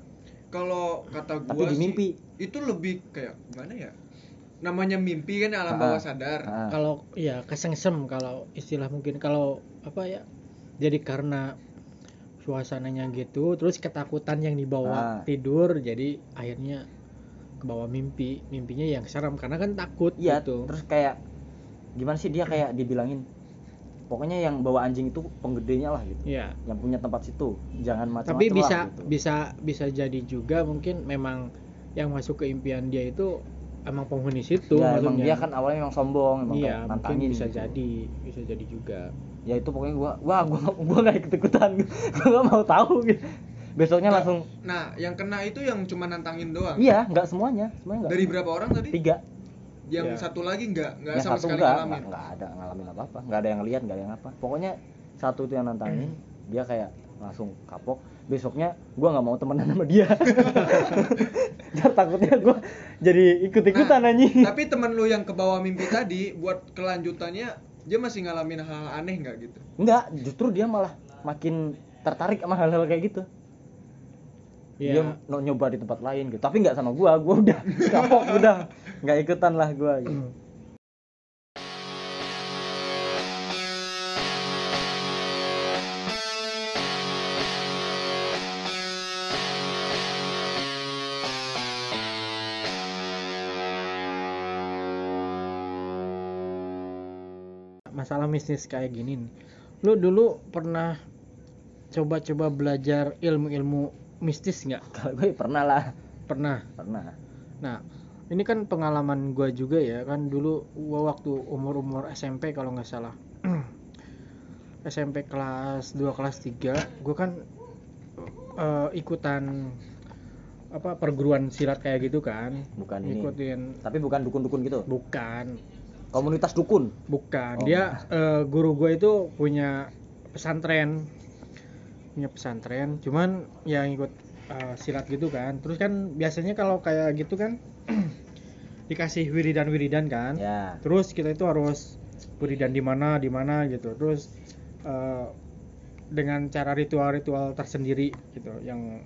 Kalau kata gua Tapi di sih, mimpi. itu lebih kayak gimana ya? Namanya mimpi kan alam Ah, bawah sadar. Ah. kalau ya kesengsem kalau istilah mungkin. Kalau apa ya jadi karena suasananya gitu terus ketakutan yang dibawa Ah. tidur jadi akhirnya ke bawah mimpi. Mimpinya yang serem karena kan takut Iya, gitu. terus kayak gimana sih dia kayak dibilangin pokoknya yang bawa anjing itu penggedenya lah gitu. ya Yang punya tempat situ. Jangan macam-macam tapi lah, bisa gitu. bisa bisa jadi juga mungkin memang yang masuk ke impian dia itu emang penghuni situ ya, emang maksudnya. dia kan awalnya emang sombong, emang iya mungkin nantangin bisa gitu. jadi bisa jadi juga Ya itu pokoknya gua wah gua gua enggak ikut-ikutan. gua enggak mau tahu gitu. Besoknya Nah, langsung nah yang kena itu yang cuma nantangin doang iya, enggak semuanya, semuanya enggak. dari berapa orang tadi Tiga. Yang Ya. satu lagi nggak nggak sama satu sekali enggak, ngalamin enggak, enggak ada ngalamin apa-apa, enggak ada yang lihat, enggak ada yang apa. Pokoknya satu itu yang nantangin, dia kayak langsung kapok. Besoknya gua nggak mau temenan sama dia. Ntar takutnya gua jadi ikut-ikutan Nah, anjing. tapi temen lu yang ke bawah mimpi tadi buat kelanjutannya dia masih ngalamin hal aneh nggak gitu Enggak, justru dia malah makin tertarik sama hal-hal kayak gitu. Dia ya mau nyoba di tempat lain gitu. Tapi nggak sama gua, gua udah kapok udah. Nggak ikutan lah gua gitu. masalah bisnis kayak gini nih. lu dulu pernah coba-coba belajar ilmu-ilmu mistis nggak Kalau gue pernah lah, pernah pernah. nah ini kan pengalaman gua juga ya kan dulu gua waktu umur-umur SMP kalau nggak salah SMP kelas 2 kelas 3 gua kan eh, ikutan apa perguruan silat kayak gitu kan Bukan ini. ikutin Tapi bukan dukun-dukun gitu. bukan Komunitas dukun. Bukan, Oh. dia eh, guru gue itu punya pesantren. Punya pesantren cuman yang ikut uh, silat gitu kan. Terus kan biasanya kalau kayak gitu kan dikasih wiridan wiridan kan. Ya. Terus kita itu harus wiridan di mana di mana gitu. Terus uh, dengan cara ritual-ritual tersendiri gitu yang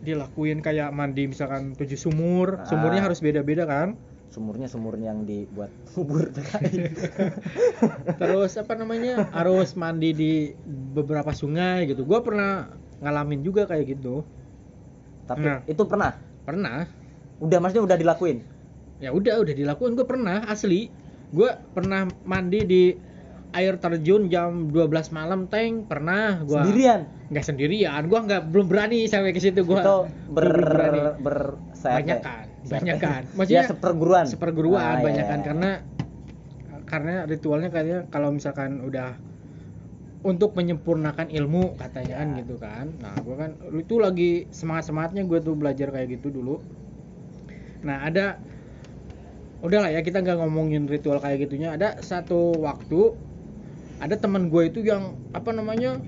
dilakuin kayak mandi misalkan tujuh sumur Ah. sumurnya harus beda-beda kan sumurnya sumur yang dibuat bubur terus apa namanya harus mandi di beberapa sungai gitu. Gua pernah ngalamin juga kayak gitu. Tapi Nah. itu pernah? Pernah. Udah maksudnya udah dilakuin? Ya udah udah dilakuin. Gue pernah asli. Gue pernah mandi di air terjun jam 12 malam tank pernah gua. Sendirian? Nggak sendirian. Gua nggak belum berani sampai ke situ. Gua itu ber belum berani. ber CRT. Banyakan CRT. banyakan ya maksudnya seperguruan seperguruan Ah, iya, banyakan iya. karena karena ritualnya kayaknya kalau misalkan udah untuk menyempurnakan ilmu katanya kan Ya. gitu kan nah gua kan itu lagi semangat semangatnya gue tuh belajar kayak gitu dulu nah ada udahlah ya kita nggak ngomongin ritual kayak gitunya ada satu waktu ada teman gue itu yang apa namanya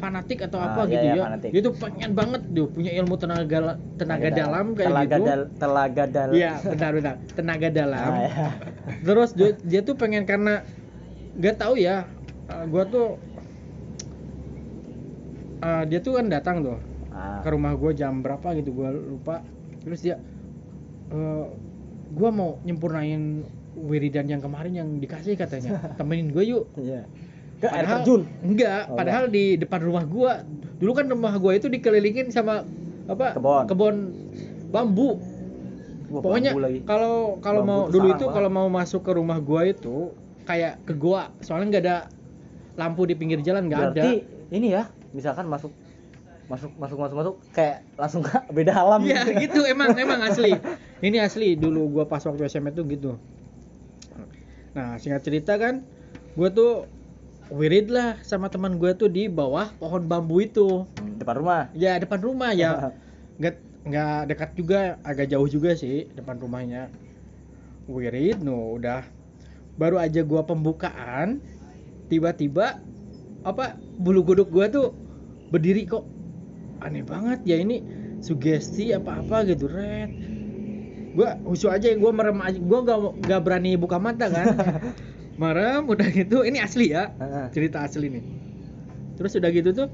fanatik atau Ah, apa iya, gitu iya, ya fanatik. dia tuh pengen banget tuh punya ilmu tenaga tenaga dalam kayak telaga gitu dal telaga dal Iya, benar benar. Tenaga dalam. Ah, ya. Terus dia, dia tuh pengen karena gak tahu ya. uh, gua tuh uh, dia tuh kan datang tuh Ah, ke rumah gua jam berapa gitu gua lupa. Terus dia uh, gua mau nyempurnain wiridan yang kemarin yang dikasih katanya. Temenin gua yuk. Ke air Padahal- terjun Enggak, Oh, padahal di depan rumah gua. Dulu kan rumah gua itu dikelilingin sama apa? Kebon. Kebon bambu. Wah, Pokoknya kalau kalau mau dulu itu kalau mau masuk ke rumah gua itu kayak ke gua, soalnya nggak ada lampu di pinggir jalan nggak ada. berarti ini ya misalkan masuk masuk masuk masuk masuk kayak langsung beda alam Iya gitu emang emang asli. Ini asli dulu gua pas waktu SMA tuh gitu. Nah singkat cerita kan, gua tuh wirid lah sama teman gua tuh di bawah pohon bambu itu. Hmm, depan rumah? Ya depan rumah ya. nggak nggak dekat juga agak jauh juga sih depan rumahnya. Wirid no udah. Baru aja gua pembukaan tiba-tiba apa bulu kuduk gua tuh berdiri kok. Aneh banget ya ini sugesti apa-apa gitu red. Gua husu aja gua merem aja gua nggak nggak berani buka mata kan merem udah gitu ini asli ya cerita asli nih. Terus udah gitu tuh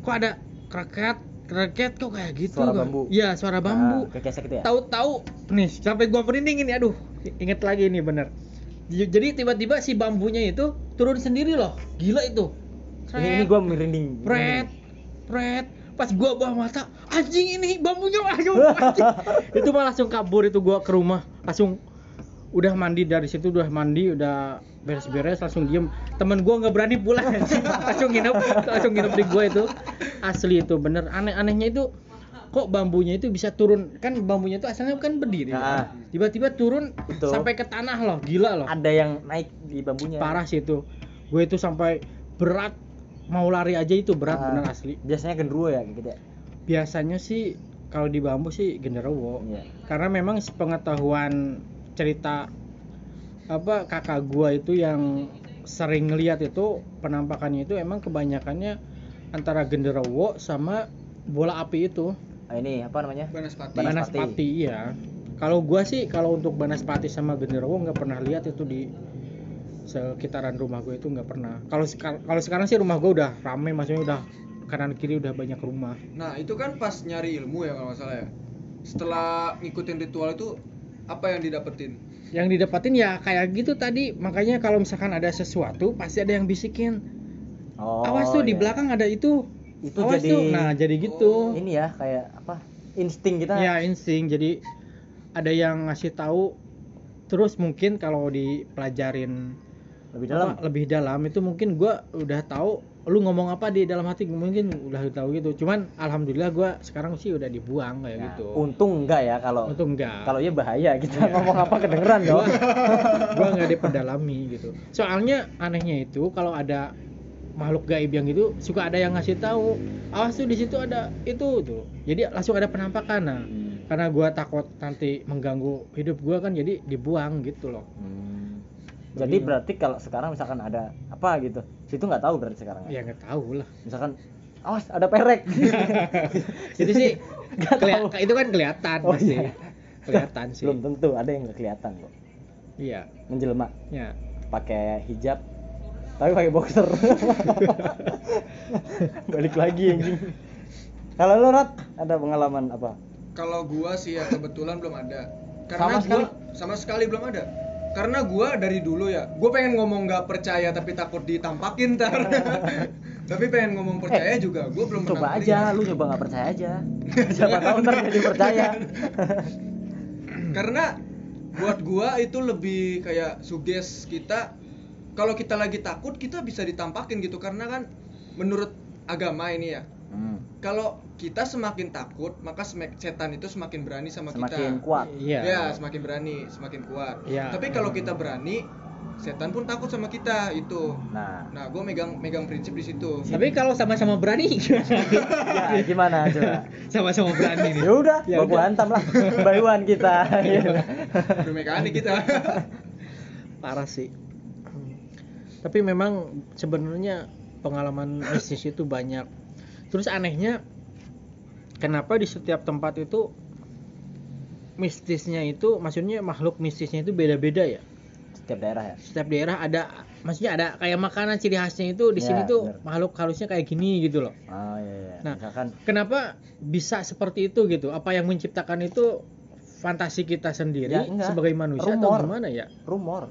kok ada kreket kreket kok kayak gitu Suara kok? bambu. iya suara bambu. Ah, kesek gitu ya? Tahu-tahu nih sampai gua merinding ini aduh inget lagi nih bener. Jadi tiba-tiba si bambunya itu turun sendiri loh gila itu. Ini ini gua merinding. Pret pret. Pas gua bawa mata anjing ini bambunya anjing. itu mah langsung kabur itu gua ke rumah langsung udah mandi dari situ udah mandi udah beres-beres langsung diem. Temen gua nggak berani pulang langsung nginep langsung nginep di gua itu. Asli itu bener. Aneh-anehnya itu kok bambunya itu bisa turun? Kan bambunya itu asalnya kan berdiri. Nah. kan? tiba-tiba turun Betul. sampai ke tanah loh gila loh. Ada yang naik di bambunya. Parah sih itu. Gue itu sampai berat mau lari aja itu berat Ah. bener asli. Biasanya gendruwo ya gitu ya? Biasanya sih kalau di bambu sih genderuwo. Iya. karena memang pengetahuan cerita apa kakak gua itu yang sering ngeliat itu penampakannya itu emang kebanyakannya antara genderuwo sama bola api itu Ah, ini apa namanya Banaspati. Banaspati. banaspati iya kalau gua sih kalau untuk banaspati sama genderuwo nggak pernah lihat itu di sekitaran rumah gue itu nggak pernah kalau kalau sekarang sih rumah gue udah rame maksudnya udah kanan kiri udah banyak rumah Nah, itu kan pas nyari ilmu ya kalau nggak salah ya. Setelah ngikutin ritual itu apa yang didapetin? yang didapatin ya kayak gitu tadi. Makanya kalau misalkan ada sesuatu pasti ada yang bisikin. Oh awas tuh di iya. belakang ada itu. Itu awas jadi tuh. Nah jadi gitu. Ini ya kayak apa? Insting kita. Ya insting. Jadi ada yang ngasih tahu. Terus mungkin kalau dipelajarin lebih dalam. apa, lebih dalam itu mungkin gua udah tahu lu ngomong apa di? Dalam hati mungkin udah tahu gitu. Cuman alhamdulillah gua sekarang sih udah dibuang kayak Nah, gitu. untung enggak ya kalau untung enggak. kalau ya bahaya kita Iya. ngomong apa kedengeran dong. Gua nggak diperdalami gitu. Soalnya anehnya itu kalau ada makhluk gaib yang gitu suka ada yang ngasih tahu awas tuh di situ ada itu tuh jadi langsung ada penampakan. Nah Hmm. karena gua takut nanti mengganggu hidup gua kan jadi dibuang gitu loh. Hmm. Jadi Begitu. berarti kalau sekarang misalkan ada apa gitu itu nggak tahu berarti sekarang ya? Nggak tahu lah. Misalkan awas ada perek. Itu sih tahu. itu kan kelihatan Oh, pasti. iya. kelihatan sih. Belum tentu ada yang nggak kelihatan kok. Iya. Menjelma. Ya pakai hijab tapi pakai boxer. Balik lagi anjing. Kalau lo Rat ada pengalaman apa? Kalau gua sih ya kebetulan belum ada. Sama Karena sekali? gua sama sekali belum ada. Karena gua dari dulu ya, gua pengen ngomong nggak percaya tapi takut ditampakin ntar. tapi pengen ngomong percaya juga, gua belum Eh, coba pernah aja lihat. lu coba nggak percaya aja siapa tahu ntar jadi percaya Karena buat gua itu lebih kayak suges kita kalau kita lagi takut kita bisa ditampakin gitu karena kan menurut agama ini ya Hmm, kalau kita semakin takut maka setan itu semakin berani sama semakin kita kuat iya Ya, semakin berani, semakin kuat. Iya. Tapi kalau kita berani, setan pun takut sama kita itu. nah Nah, gue megang megang prinsip di situ. tapi kalau sama-sama berani ya gimana coba sama-sama berani nih ya udah Ya baku udah. hantam lah bayuan kita gitu. Bermekanik kita. parah sih tapi memang sebenarnya pengalaman mistis itu banyak terus anehnya kenapa di setiap tempat itu mistisnya itu maksudnya makhluk mistisnya itu beda-beda ya setiap daerah ya setiap daerah ada maksudnya ada kayak makanan ciri khasnya itu di Ya, sini tuh bener. makhluk halusnya kayak gini gitu loh oh iya, iya. Nah, misalkan kenapa bisa seperti itu gitu apa yang menciptakan itu fantasi kita sendiri Ya, enggak. sebagai manusia atau Rumor. gimana ya rumor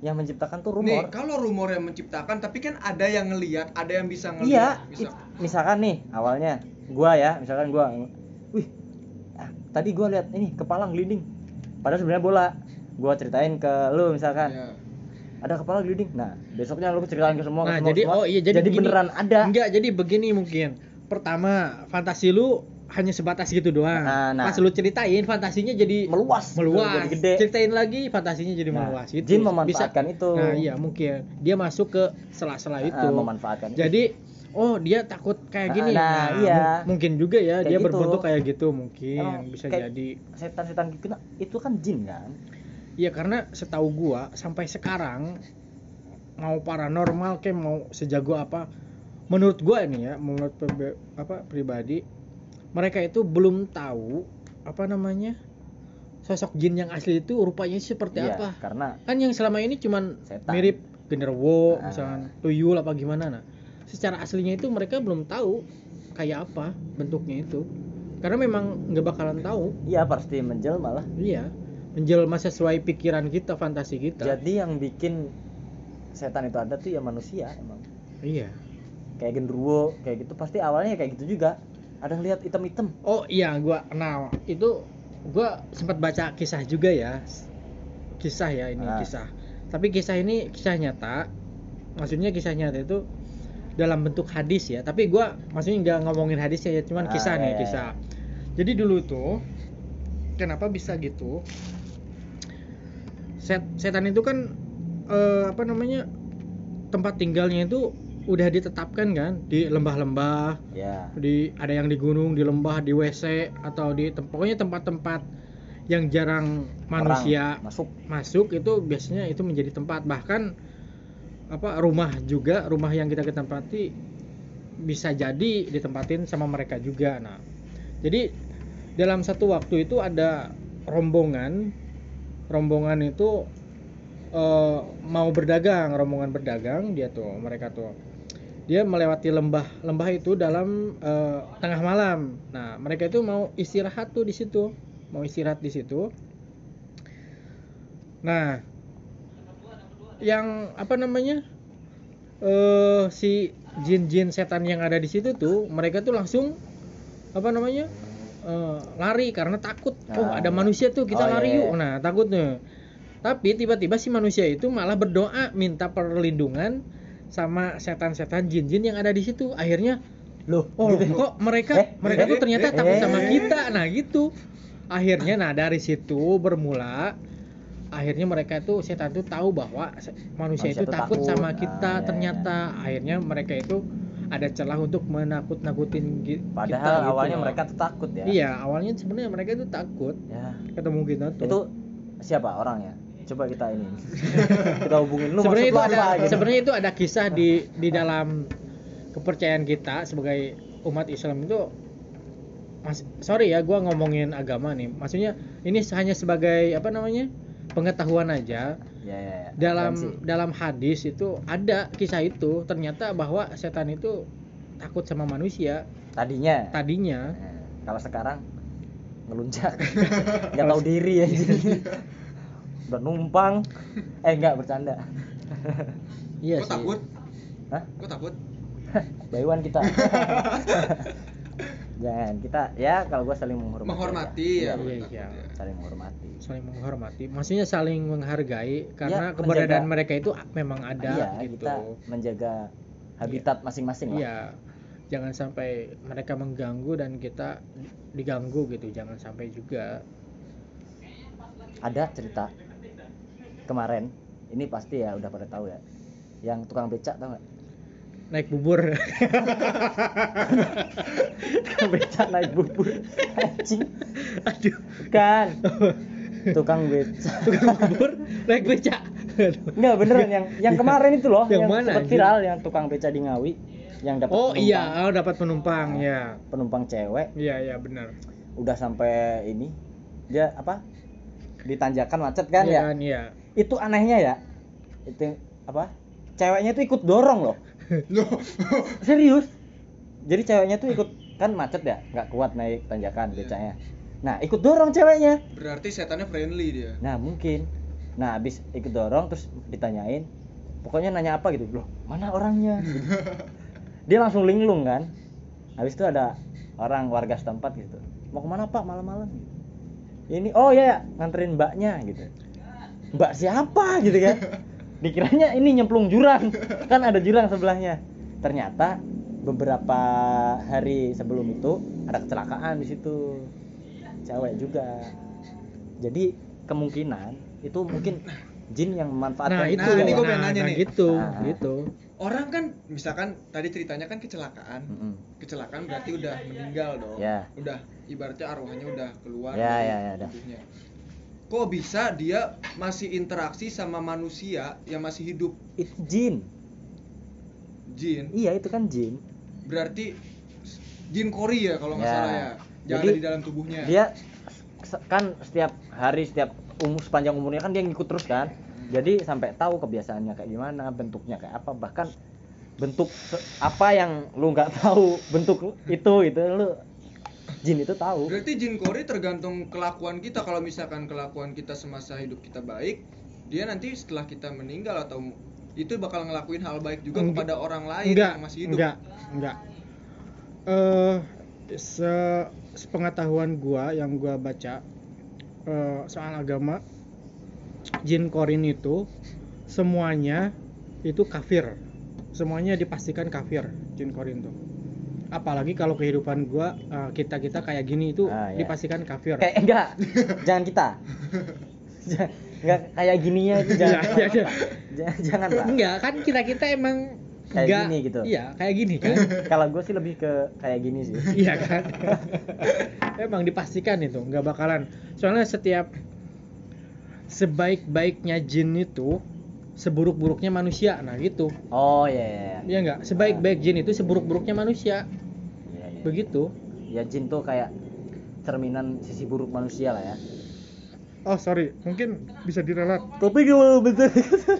yang menciptakan tuh Nih, rumor kalau rumor yang menciptakan, tapi kan ada yang ngelihat, ada yang bisa iya ngelihat. bisa. it- misalkan nih awalnya gua ya misalkan gua wih ah, tadi gua lihat ini kepala gelinding padahal sebenarnya bola gua ceritain ke lu misalkan Ya. ada kepala gelinding nah besoknya lu ceritain ke semua ke Nah, semua, jadi semua. oh iya jadi, begini. beneran ada Enggak, jadi begini mungkin. Pertama, fantasi lu hanya sebatas gitu doang. Nah, nah. Pas lu ceritain fantasinya jadi meluas meluas. jadi gede Ceritain lagi fantasinya jadi Nah, meluas gitu. jin memanfaatkan itu. Nah, iya mungkin. Dia masuk ke sela-sela itu. Ah, memanfaatkan itu. Jadi oh dia takut kayak Nah, gini. nah, iya. mu- Mungkin juga ya Kayak dia gitu. berbentuk kayak gitu mungkin Emang bisa jadi. setan-setan gitu nah, itu kan jin kan Iya karena setahu gua sampai sekarang mau paranormal kayak mau sejago apa menurut gua ini ya menurut apa pribadi mereka itu belum tahu apa namanya sosok jin yang asli itu rupanya seperti Iya, apa karena kan yang selama ini cuman Setan. mirip genderuwo Ah. misalkan tuyul apa gimana nah secara aslinya itu mereka belum tahu kayak apa bentuknya itu karena memang nggak bakalan tahu iya pasti menjelma lah Iya, menjelma sesuai pikiran kita, fantasi kita. jadi yang bikin setan itu ada tuh ya manusia emang Iya. kayak genderuwo kayak gitu pasti awalnya kayak gitu juga ada yang lihat item-item Oh iya, gua nah itu gua sempat baca kisah juga ya. Kisah ya ini Ah. kisah. Tapi kisah ini kisah nyata. Maksudnya kisah nyata itu dalam bentuk hadis ya. Tapi gua maksudnya nggak ngomongin hadis ya, cuman Ah, kisah iya, nih iya. kisah. Jadi dulu tuh kenapa bisa gitu? Set, setan itu kan eh, apa namanya tempat tinggalnya itu udah ditetapkan kan di lembah-lembah ya. di ada yang di gunung di lembah di WC atau di tem- pokoknya tempat-tempat yang jarang manusia Orang masuk. masuk itu biasanya itu menjadi tempat. Bahkan apa rumah juga rumah yang kita ketempati bisa jadi ditempatin sama mereka juga nah. Jadi dalam satu waktu itu ada rombongan rombongan itu eh, mau berdagang rombongan berdagang dia tuh mereka tuh dia melewati lembah lembah itu dalam eh, tengah malam. Nah mereka itu mau istirahat tuh di situ. Mau istirahat di situ. Nah yang apa namanya eh si jin-jin setan yang ada di situ tuh mereka tuh langsung apa namanya eh, lari karena takut. Oh Ah, ada iya. manusia tuh kita Oh, lari iya, yuk. Iya. nah takutnya. Tapi tiba-tiba si manusia itu malah berdoa minta perlindungan sama setan-setan jin-jin yang ada di situ. Akhirnya loh oh gitu. kok mereka Eh, mereka eh, tuh ternyata eh, takut eh. sama kita. Nah gitu. Akhirnya nah dari situ bermula akhirnya mereka itu setan itu tahu bahwa manusia, Manusia itu takut, takut. sama kita iya, ternyata. akhirnya mereka itu ada celah untuk menakut-nakutin gi- padahal kita gitu awalnya loh. mereka tuh takut ya? Iya awalnya sebenarnya mereka itu takut ya. ketemu kita tuh. Itu siapa orangnya coba kita ini. Kita hubungin. Lu sebenarnya itu ada gitu. sebenarnya itu ada kisah di di dalam kepercayaan kita sebagai umat Islam itu mas sorry ya gua ngomongin agama nih. Maksudnya ini hanya sebagai apa namanya pengetahuan aja. Ya, ya, ya. dalam dalam hadis itu ada kisah itu ternyata bahwa setan itu takut sama manusia. Tadinya. Tadinya. Nah, kalau sekarang ngelunjak. Nggak tahu diri ya udah numpang eh nggak bercanda iya Kok sih takut? Hah? Kok takut? Bayuan kita jangan kita ya kalau gua saling menghormati Menghormati aja. ya. Iya, takut iya. ya. saling menghormati saling menghormati maksudnya saling menghargai karena Ya, keberadaan menjaga- mereka itu memang ada iya gitu kita menjaga habitat masing-masing lah Iya, jangan sampai mereka mengganggu dan kita diganggu gitu, jangan sampai juga. ada cerita kemarin. Ini pasti ya udah pada tahu ya. Yang tukang becak tau nggak? Naik bubur. tukang becak naik bubur. Anjing. Aduh, kan? Tukang becak. Tukang bubur naik becak. Enggak beneran. Yang yang kemarin itu loh Yang yang, mana, sempat viral yang tukang becak di Ngawi yang dapat Oh penumpang, iya, oh, dapat penumpang ya. penumpang cewek. Iya, iya benar. udah sampai ini. Dia apa? Ditanjakan macet kan Iya ya? kan, iya. Itu anehnya ya. Itu apa? Ceweknya tuh ikut dorong loh. Loh. serius? Jadi ceweknya tuh ikut kan macet ya nggak kuat naik tanjakan becaknya. Nah ikut dorong ceweknya. Berarti setannya friendly dia. nah mungkin. Nah habis ikut dorong terus ditanyain pokoknya nanya apa gitu? Loh mana orangnya? Gitu. dia langsung linglung kan. Habis itu ada orang warga setempat gitu. Mau ke mana pak? Malam-malam. Gitu. ini oh ya, ya nganterin mbaknya gitu mbak siapa gitu kan dikiranya ini nyemplung jurang kan ada jurang sebelahnya ternyata beberapa hari sebelum itu ada kecelakaan di situ cewek juga jadi kemungkinan itu mungkin jin yang memanfaatkan Nah, itu. Nah, ini gua pengen nah, nanya nah, nih. gitu, Nah. gitu. Orang kan misalkan tadi ceritanya kan kecelakaan. Mm-mm. Kecelakaan berarti udah meninggal dong. Ya. Udah ibaratnya arwahnya udah keluar Ya, dari ya, udah. tubuhnya. Kok bisa dia masih interaksi sama manusia yang masih hidup? itu jin Jin. iya itu kan jin Berarti jin kori ya kalau nggak Ya. salah ya. Yang Jadi, ada di dalam tubuhnya. dia kan setiap hari setiap umur sepanjang umurnya kan dia ngikut terus kan jadi sampai tahu kebiasaannya kayak gimana bentuknya kayak apa bahkan bentuk apa yang lu nggak tahu bentuk itu itu lu jin itu tahu Berarti jin kori tergantung kelakuan kita. Kalau misalkan kelakuan kita semasa hidup kita baik, dia nanti setelah kita meninggal atau itu bakal ngelakuin hal baik juga Enggak. kepada orang lain enggak, yang masih hidup. enggak, enggak. Eh, se sepengetahuan gua yang gua baca eh, soal agama, jin korin itu semuanya itu kafir, semuanya dipastikan kafir jin korin tuh. Apalagi kalau kehidupan gua kita kita kayak gini itu Ah, iya. dipastikan kafir. kayak enggak jangan kita enggak kayak gininya itu jangan Iya, iya, iya. jangan, jangan lah Enggak kan kita kita emang Kayak enggak, gini gitu. Iya kayak gini kan. kalau gue sih lebih ke kayak gini sih iya kan emang dipastikan itu nggak bakalan soalnya setiap sebaik-baiknya jin itu seburuk-buruknya manusia. Nah gitu. Oh iya iya iya. Iya nggak? Sebaik-baik jin itu seburuk-buruknya manusia. Iya, iya. begitu. Ya jin tuh kayak cerminan sisi buruk manusia lah ya. Oh sorry. Mungkin bisa direlat. Tapi kalau betul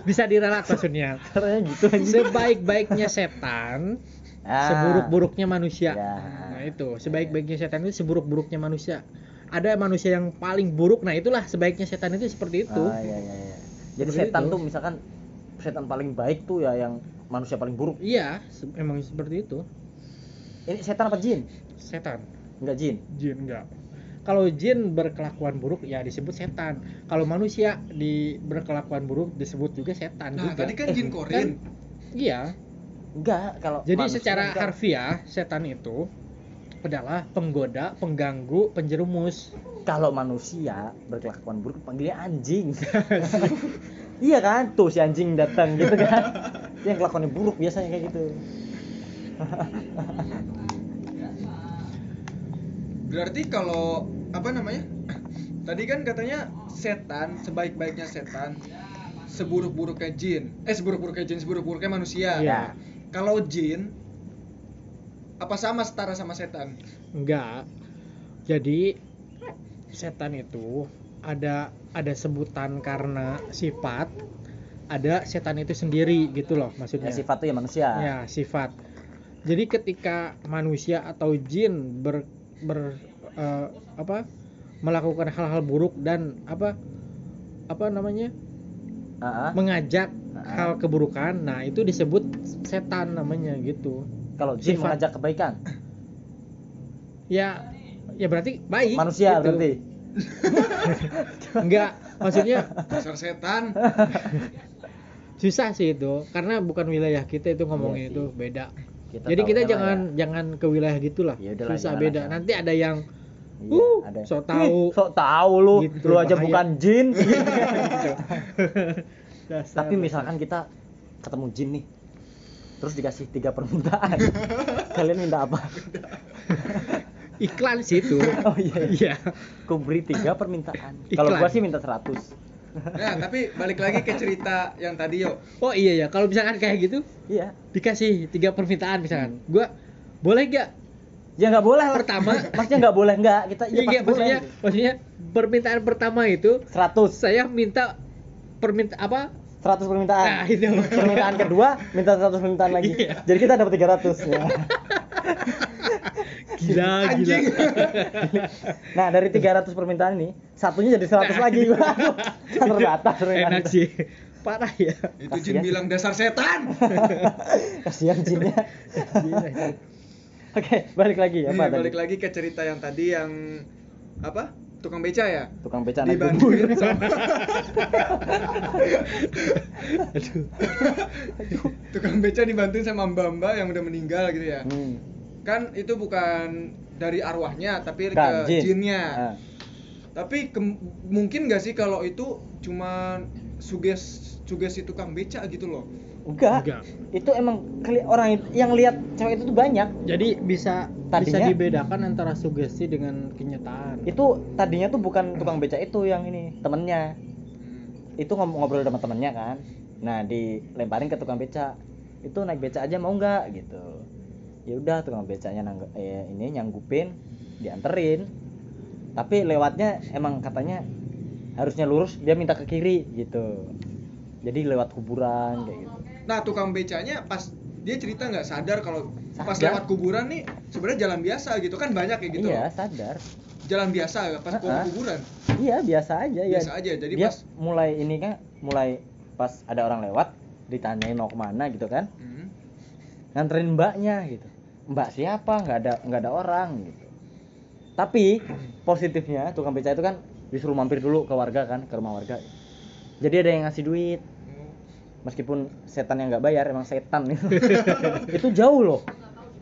bisa? Direlat maksudnya. Caranya gitu sebaik-baiknya setan Ah. seburuk-buruknya manusia. Ya. nah itu. Sebaik-baiknya setan itu seburuk-buruknya manusia. Ada manusia yang paling buruk. Nah itulah sebaiknya setan itu seperti itu. Ah, iya, iya, iya. Jadi Seperti setan itu. tuh misalkan setan paling baik tuh ya yang manusia paling buruk. Iya se- emang seperti itu. Ini setan apa jin? Setan. Enggak jin. Jin enggak. Kalau jin berkelakuan buruk ya disebut setan. Kalau manusia di berkelakuan buruk disebut juga setan Nah, juga. tadi kan jin korin. iya. Enggak kalau jadi secara enggak. harfiah setan itu adalah penggoda pengganggu penjerumus kalau manusia berkelakuan buruk panggilnya anjing. Iya kan? Tuh si anjing datang gitu kan. Dia yang kelakuannya buruk biasanya kayak gitu. Berarti kalau apa namanya? tadi kan katanya setan sebaik-baiknya setan seburuk-buruknya jin. Eh seburuk-buruknya jin seburuk-buruknya manusia. Iya. kalau jin apa sama setara sama setan? Enggak. Jadi setan itu ada ada sebutan karena sifat, ada setan itu sendiri gitu loh ya maksudnya. sifat tuh ya manusia Ya, sifat. Jadi ketika manusia atau jin ber, ber eh, apa melakukan hal-hal buruk dan apa apa namanya ah. mengajak Ah. hal keburukan, nah itu disebut setan namanya gitu. kalau jin Sifat. mengajak kebaikan Ya, ya berarti baik. manusia gitu. berarti Enggak, maksudnya dasar setan susah sih itu karena bukan wilayah kita itu ngomongin Iya itu beda. Kita Jadi kita jangan ya. jangan ke wilayah gitulah. Ya susah beda. lah. Nanti ada yang Iya, uh, ada. sok tahu. Ih, sok tahu lu Gitu, lu aja bahaya. bukan jin Dasar, tapi misalkan kita ketemu jin nih terus dikasih tiga permintaan kalian minta apa iklan sih itu. oh iya Iya. ku beri tiga permintaan kalau gua sih minta 100 nah tapi balik lagi ke cerita yang tadi yo Oh iya ya, kalau misalkan kayak gitu iya dikasih tiga permintaan misalkan. Gua boleh gak? ya nggak boleh lah. Pertama. maksudnya nggak boleh nggak kita Iya, iya pasti iya, maksudnya boleh maksudnya permintaan pertama itu 100 saya minta perminta apa? 100 permintaan Nah, itu. permintaan kedua minta 100 permintaan lagi Iya. jadi kita dapat 300 ya. Gila, gila. Nah dari 300 permintaan ini satunya jadi 100 Nah, lagi terbatas permintaan Enak kita. sih. Parah ya. itu jin bilang dasar setan kasihan jinnya oke balik lagi Nih, apa tadi balik lagi ke cerita yang tadi yang apa tukang beca ya tukang beca naik bubur dibantuin sama Aduh. tukang beca dibantuin sama mbak-mbak yang udah meninggal gitu ya hmm. Kan itu bukan dari arwahnya tapi Kan, ke jin. jinnya Ah. tapi ke- mungkin gak sih kalau itu cuman suges sugesti tukang beca gitu loh enggak. Enggak. itu emang keli- orang yang lihat cewek itu tuh banyak Jadi bisa bisa Tadinya- dibedakan antara sugesti dengan kenyataan. itu tadinya tuh bukan tukang beca itu yang ini temennya Hmm. itu ngom- ngobrol sama temennya kan nah dilemparin ke tukang beca itu naik beca aja mau nggak gitu ya udah tukang becanya nangg eh, ini nyanggupin dianterin. Tapi lewatnya emang katanya harusnya lurus dia minta ke kiri gitu. Jadi lewat kuburan kayak gitu. Nah tukang becanya pas dia cerita nggak sadar kalau pas lewat kuburan nih sebenarnya jalan biasa gitu. Kan banyak ya gitu. Iya loh. sadar. Jalan biasa pas ke Ah-ah. kuburan? Iya biasa aja ya. Biasa aja. Jadi dia pas mulai ini kan mulai pas ada orang lewat ditanyain mau ke mana gitu kan. Hmm. nganterin mbaknya gitu mbak siapa? Nggak ada nggak ada orang gitu. Tapi positifnya tukang beca itu kan disuruh mampir dulu ke warga kan ke rumah warga. Jadi ada yang ngasih duit. Meskipun setan yang nggak bayar emang setan. Itu jauh loh.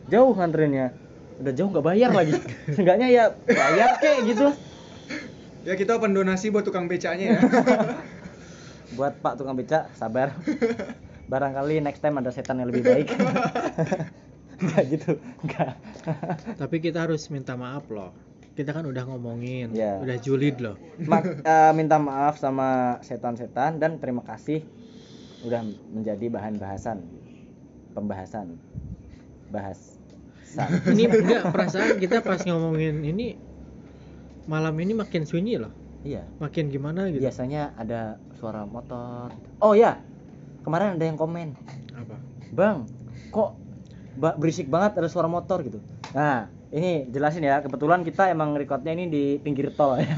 Jauh nganterinnya. Udah jauh nggak bayar lagi. Seenggaknya ya bayar kek gitu. Ya kita open donasi buat tukang becanya ya. Buat pak tukang beca sabar. Barangkali next time ada setan yang lebih baik nggak gitu nggak Tapi kita harus minta maaf loh. Kita kan udah ngomongin, Iya. udah julid loh. Mak- eh, minta maaf sama setan-setan dan terima kasih udah menjadi bahan bahasan pembahasan bahas Ini enggak perasaan kita pas ngomongin ini malam ini makin sunyi loh. iya Makin gimana gitu. biasanya ada suara motor oh ya kemarin ada yang komen Apa? bang kok berisik banget ada suara motor gitu. Nah ini jelasin ya kebetulan kita emang recordnya ini di pinggir tol ya.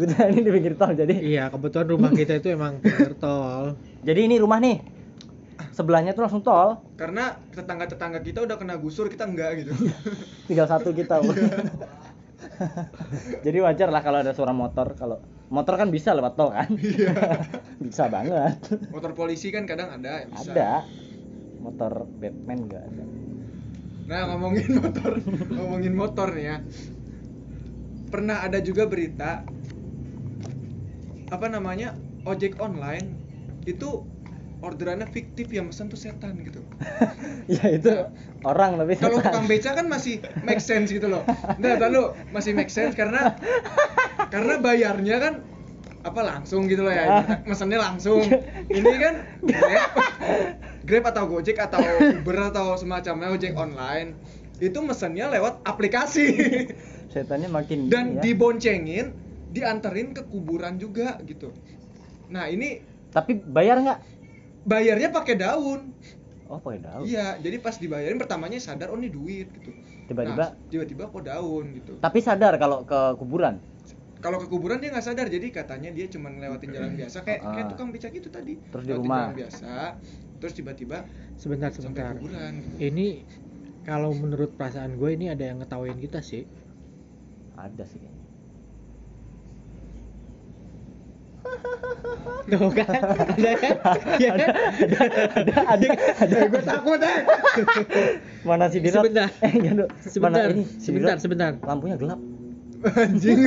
Udah ini di pinggir tol jadi Iya, kebetulan rumah kita itu emang pinggir tol. jadi ini rumah nih sebelahnya tuh langsung tol. Karena tetangga-tetangga kita udah kena gusur kita enggak gitu. Tinggal satu kita jadi wajar lah kalau ada suara motor kalau motor kan bisa lewat tol kan. Bisa banget. Motor polisi kan kadang ada yang bisa. Ada motor Batman nggak ada Nah ngomongin motor, ngomongin motor nih ya. Pernah ada juga berita apa namanya ojek online itu orderannya fiktif yang mesen tuh setan gitu. ya itu orang tapi Kalau tukang beca kan masih make sense gitu loh. Nah, lalu masih make sense karena karena bayarnya kan apa langsung gitu loh ya mesennya langsung ini kan grab atau gojek atau uber atau semacamnya ojek online itu mesennya lewat aplikasi. Setannya makin dan ya. diboncengin dianterin ke kuburan juga gitu. Nah ini tapi bayar nggak? Bayarnya pakai daun. Oh pakai daun? Iya jadi pas dibayarin pertamanya sadar oh ini duit gitu. Tiba-tiba- Nah, tiba-tiba kok daun gitu. Tapi sadar kalau ke kuburan kalau ke kuburan dia nggak sadar jadi katanya dia cuma ngelewatin jalan biasa kayak Ah. kayak tukang becak itu tadi Terus di Lewatin rumah. jalan biasa terus tiba-tiba sebentar sampai sebentar kuburan gitu. ini kalau menurut perasaan gue ini ada yang ngetawain kita sih ada sih. Tuh kan, ada kan? Ya kan? ada ada ada gue takut eh mana si Dirot Sebentar. eh enggak dulu. Sebentar, sebentar, sebentar. lampunya gelap anjing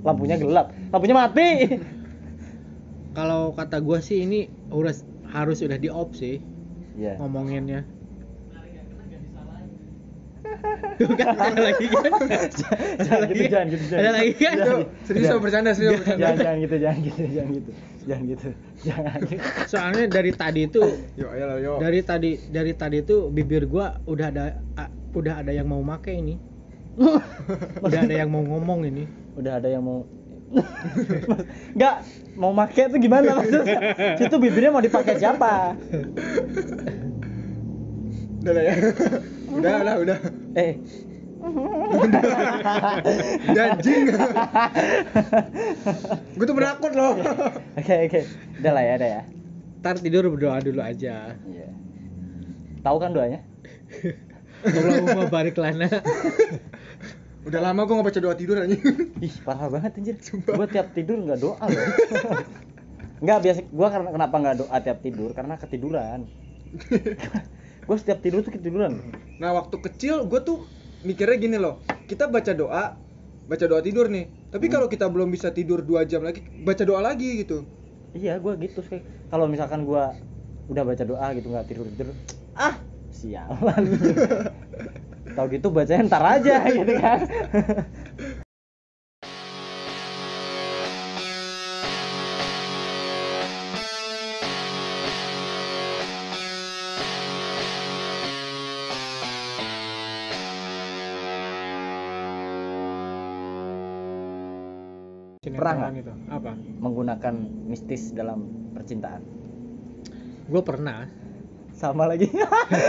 lampunya gelap lampunya mati Kalau kata gue sih ini harus harus udah di off sih Iya. ngomonginnya. Tuh kan ada lagi kan? jangan gitu jangan gitu jangan Ada lagi kan? Jangan, serius sama bercanda serius sama bercanda jangan gitu jangan gitu jangan gitu jangan gitu jangan gitu Soalnya dari tadi itu yo ayo lah yo dari tadi dari tadi tuh bibir gua udah ada udah ada yang mau make ini. Udah ada yang mau ngomong ini. udah ada yang mau nggak mau make itu gimana maksudnya? Itu bibirnya mau dipakai siapa? Udah lah ya. Udah udah udah. Eh. Udah anjing. Gue tuh penakut loh. Oke oke. Udah lah ya udah ya. Ntar tidur berdoa dulu aja. Iya. tahu kan doanya Allahumma barik lana. udah lama gue nggak baca doa tidur anjing. Ih parah banget anjir. Gua tiap tidur nggak doa loh. Nggak biasa gua karena kenapa nggak doa tiap tidur? Karena ketiduran. Gua setiap tidur tuh ketiduran. Nah waktu kecil gue tuh mikirnya gini loh, kita baca doa, baca doa tidur nih. Tapi Hmm. kalau kita belum bisa tidur dua jam lagi, baca doa lagi gitu. iya gua gitu sih. Kalau misalkan gua udah baca doa gitu nggak tidur tidur ah sialan tahu gitu bacanya ntar aja gitu kan Pernah nggak? Itu. Apa? menggunakan mistis dalam percintaan Gue pernah. Sama lagi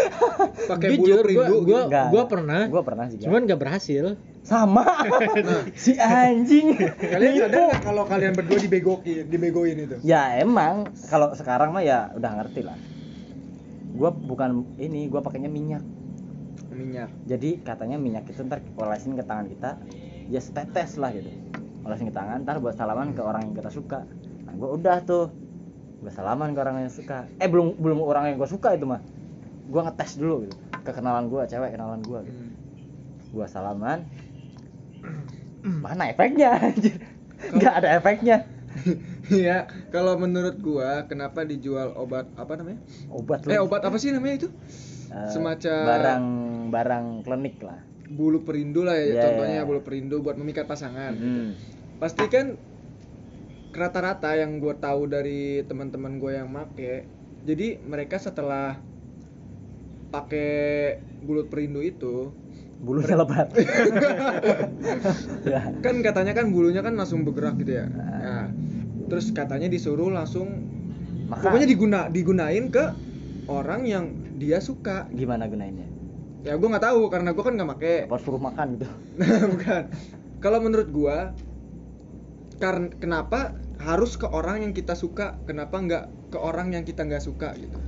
Pakai bulu perindu. gua- gua-. Nggak, gua pernah. gua pernah juga Cuman gak berhasil. sama si anjing Kalian sadar nggak kalau kalian berdua dibegokin, dibegoin itu? ya emang kalau sekarang mah ya udah ngerti lah gua bukan ini gua pakainya minyak Minyak. jadi katanya minyak itu ntar olesin ke tangan kita ya setetes lah gitu olesin ke tangan ntar buat salaman ke orang yang kita suka nah gua udah tuh gua salaman ke orang yang suka eh belum belum orang yang gua suka itu mah gua ngetes dulu gitu kekenalan gua cewek kenalan gua gitu Hmm. gua salaman mana efeknya anjir nggak ada efeknya Iya, kalau menurut gua kenapa dijual obat apa namanya? obat Eh obat apa sih namanya itu? Eh, semacam- barang barang klinik lah Bulu perindu lah ya, Iya, contohnya iya. bulu perindu buat memikat pasangan. Hmm. pasti kan rata-rata yang gue tahu dari teman-teman gue yang make jadi mereka setelah pakai bulut perindu itu bulunya lebat. Kan katanya kan bulunya kan langsung bergerak gitu ya? Nah, terus katanya disuruh langsung Maka- pokoknya diguna digunain ke orang yang dia suka. Gimana gunainnya? Ya gue nggak tahu karena gue kan nggak make. Apa suruh makan gitu? Nah, bukan. Kalau menurut gua karena kenapa harus ke orang yang kita suka, kenapa nggak ke orang yang kita nggak suka gitu.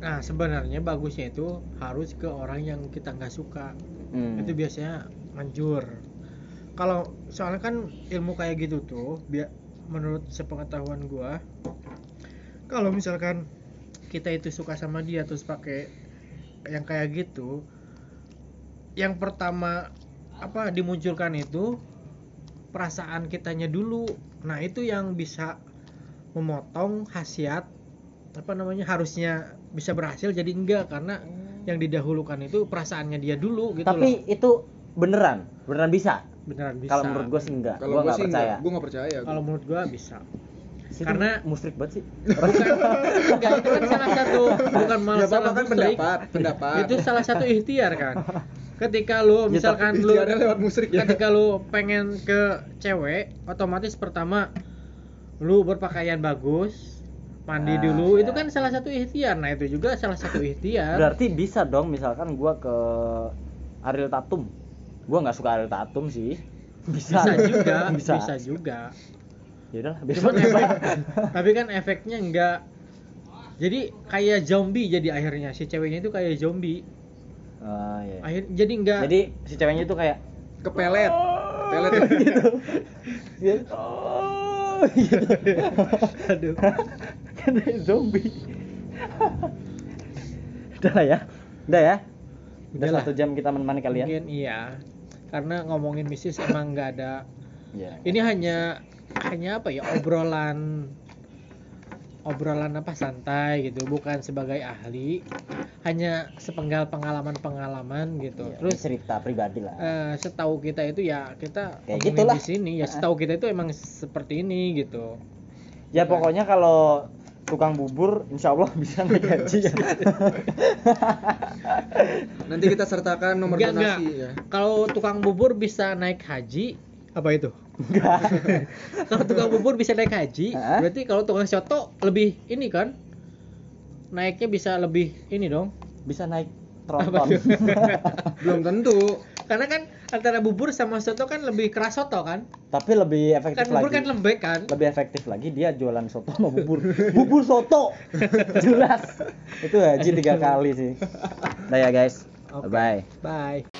Nah sebenarnya bagusnya itu harus ke orang yang kita nggak suka. Hmm. Itu biasanya manjur. Kalau soalnya kan ilmu kayak gitu tuh, biar menurut sepengetahuan gua, kalau misalkan kita itu suka sama dia terus pakai yang kayak gitu, yang pertama apa dimunculkan itu perasaan kitanya dulu. Nah itu yang bisa memotong khasiat apa namanya harusnya bisa berhasil jadi enggak karena yang didahulukan itu perasaannya dia dulu gitu tapi loh. itu beneran beneran bisa beneran bisa kalau menurut gue sih enggak Kalau gue gue nggak sih percaya enggak, gue nggak percaya. kalau menurut gua bisa Sih, karena- musrik banget sih enggak itu kan salah satu bukan malah ya apa salah kan musrik. pendapat, pendapat. itu salah satu ikhtiar kan ketika lu Ya, misalkan tapi lu lewat musrik ya. ketika lu pengen ke cewek otomatis pertama lu berpakaian bagus mandi Ah, dulu ya. itu kan salah satu ikhtiar. Nah itu juga salah satu ikhtiar. Berarti bisa dong misalkan gue ke Ariel Tatum. Gue nggak suka Ariel Tatum sih. Bisa. Bisa juga bisa, bisa juga. Ya udahlah Cuman besok. efek, tapi kan efeknya enggak jadi kayak zombie jadi akhirnya si ceweknya itu kayak zombie Ah, iya. akhir jadi enggak jadi si ceweknya itu kayak Kepelet. Pelet gitu. Dia, oh gitu. Aduh. Kan zombie. Udah lah ya. Udah ya. Udah satu jam kita menemani kalian. Mungkin iya. Karena ngomongin bisnis emang nggak ada. Iya. ini hanya hanya apa ya obrolan obrolan apa santai gitu bukan sebagai ahli hanya sepenggal pengalaman-pengalaman gitu. Iya, terus cerita pribadi lah. eh, setahu kita itu ya kita Kayak gitulah. di sini ya setahu kita itu emang seperti ini gitu. Ya pokoknya kalau tukang bubur insya Allah bisa naik gaji ya Nanti kita sertakan nomor donasi ya. kalau tukang bubur bisa naik haji apa itu enggak. Kalau tukang bubur bisa naik haji Hah? berarti kalau tukang soto lebih ini kan naiknya bisa lebih ini dong. Bisa naik tronton? Belum tentu. karena kan antara bubur sama soto kan lebih keras soto kan? Tapi lebih kan efektif bubur lagi. kan lembek kan? Lebih efektif lagi dia jualan soto sama bubur. Bubur soto! Jelas. Itu haji tiga kali sih. Nah ya guys. Oke. bye bye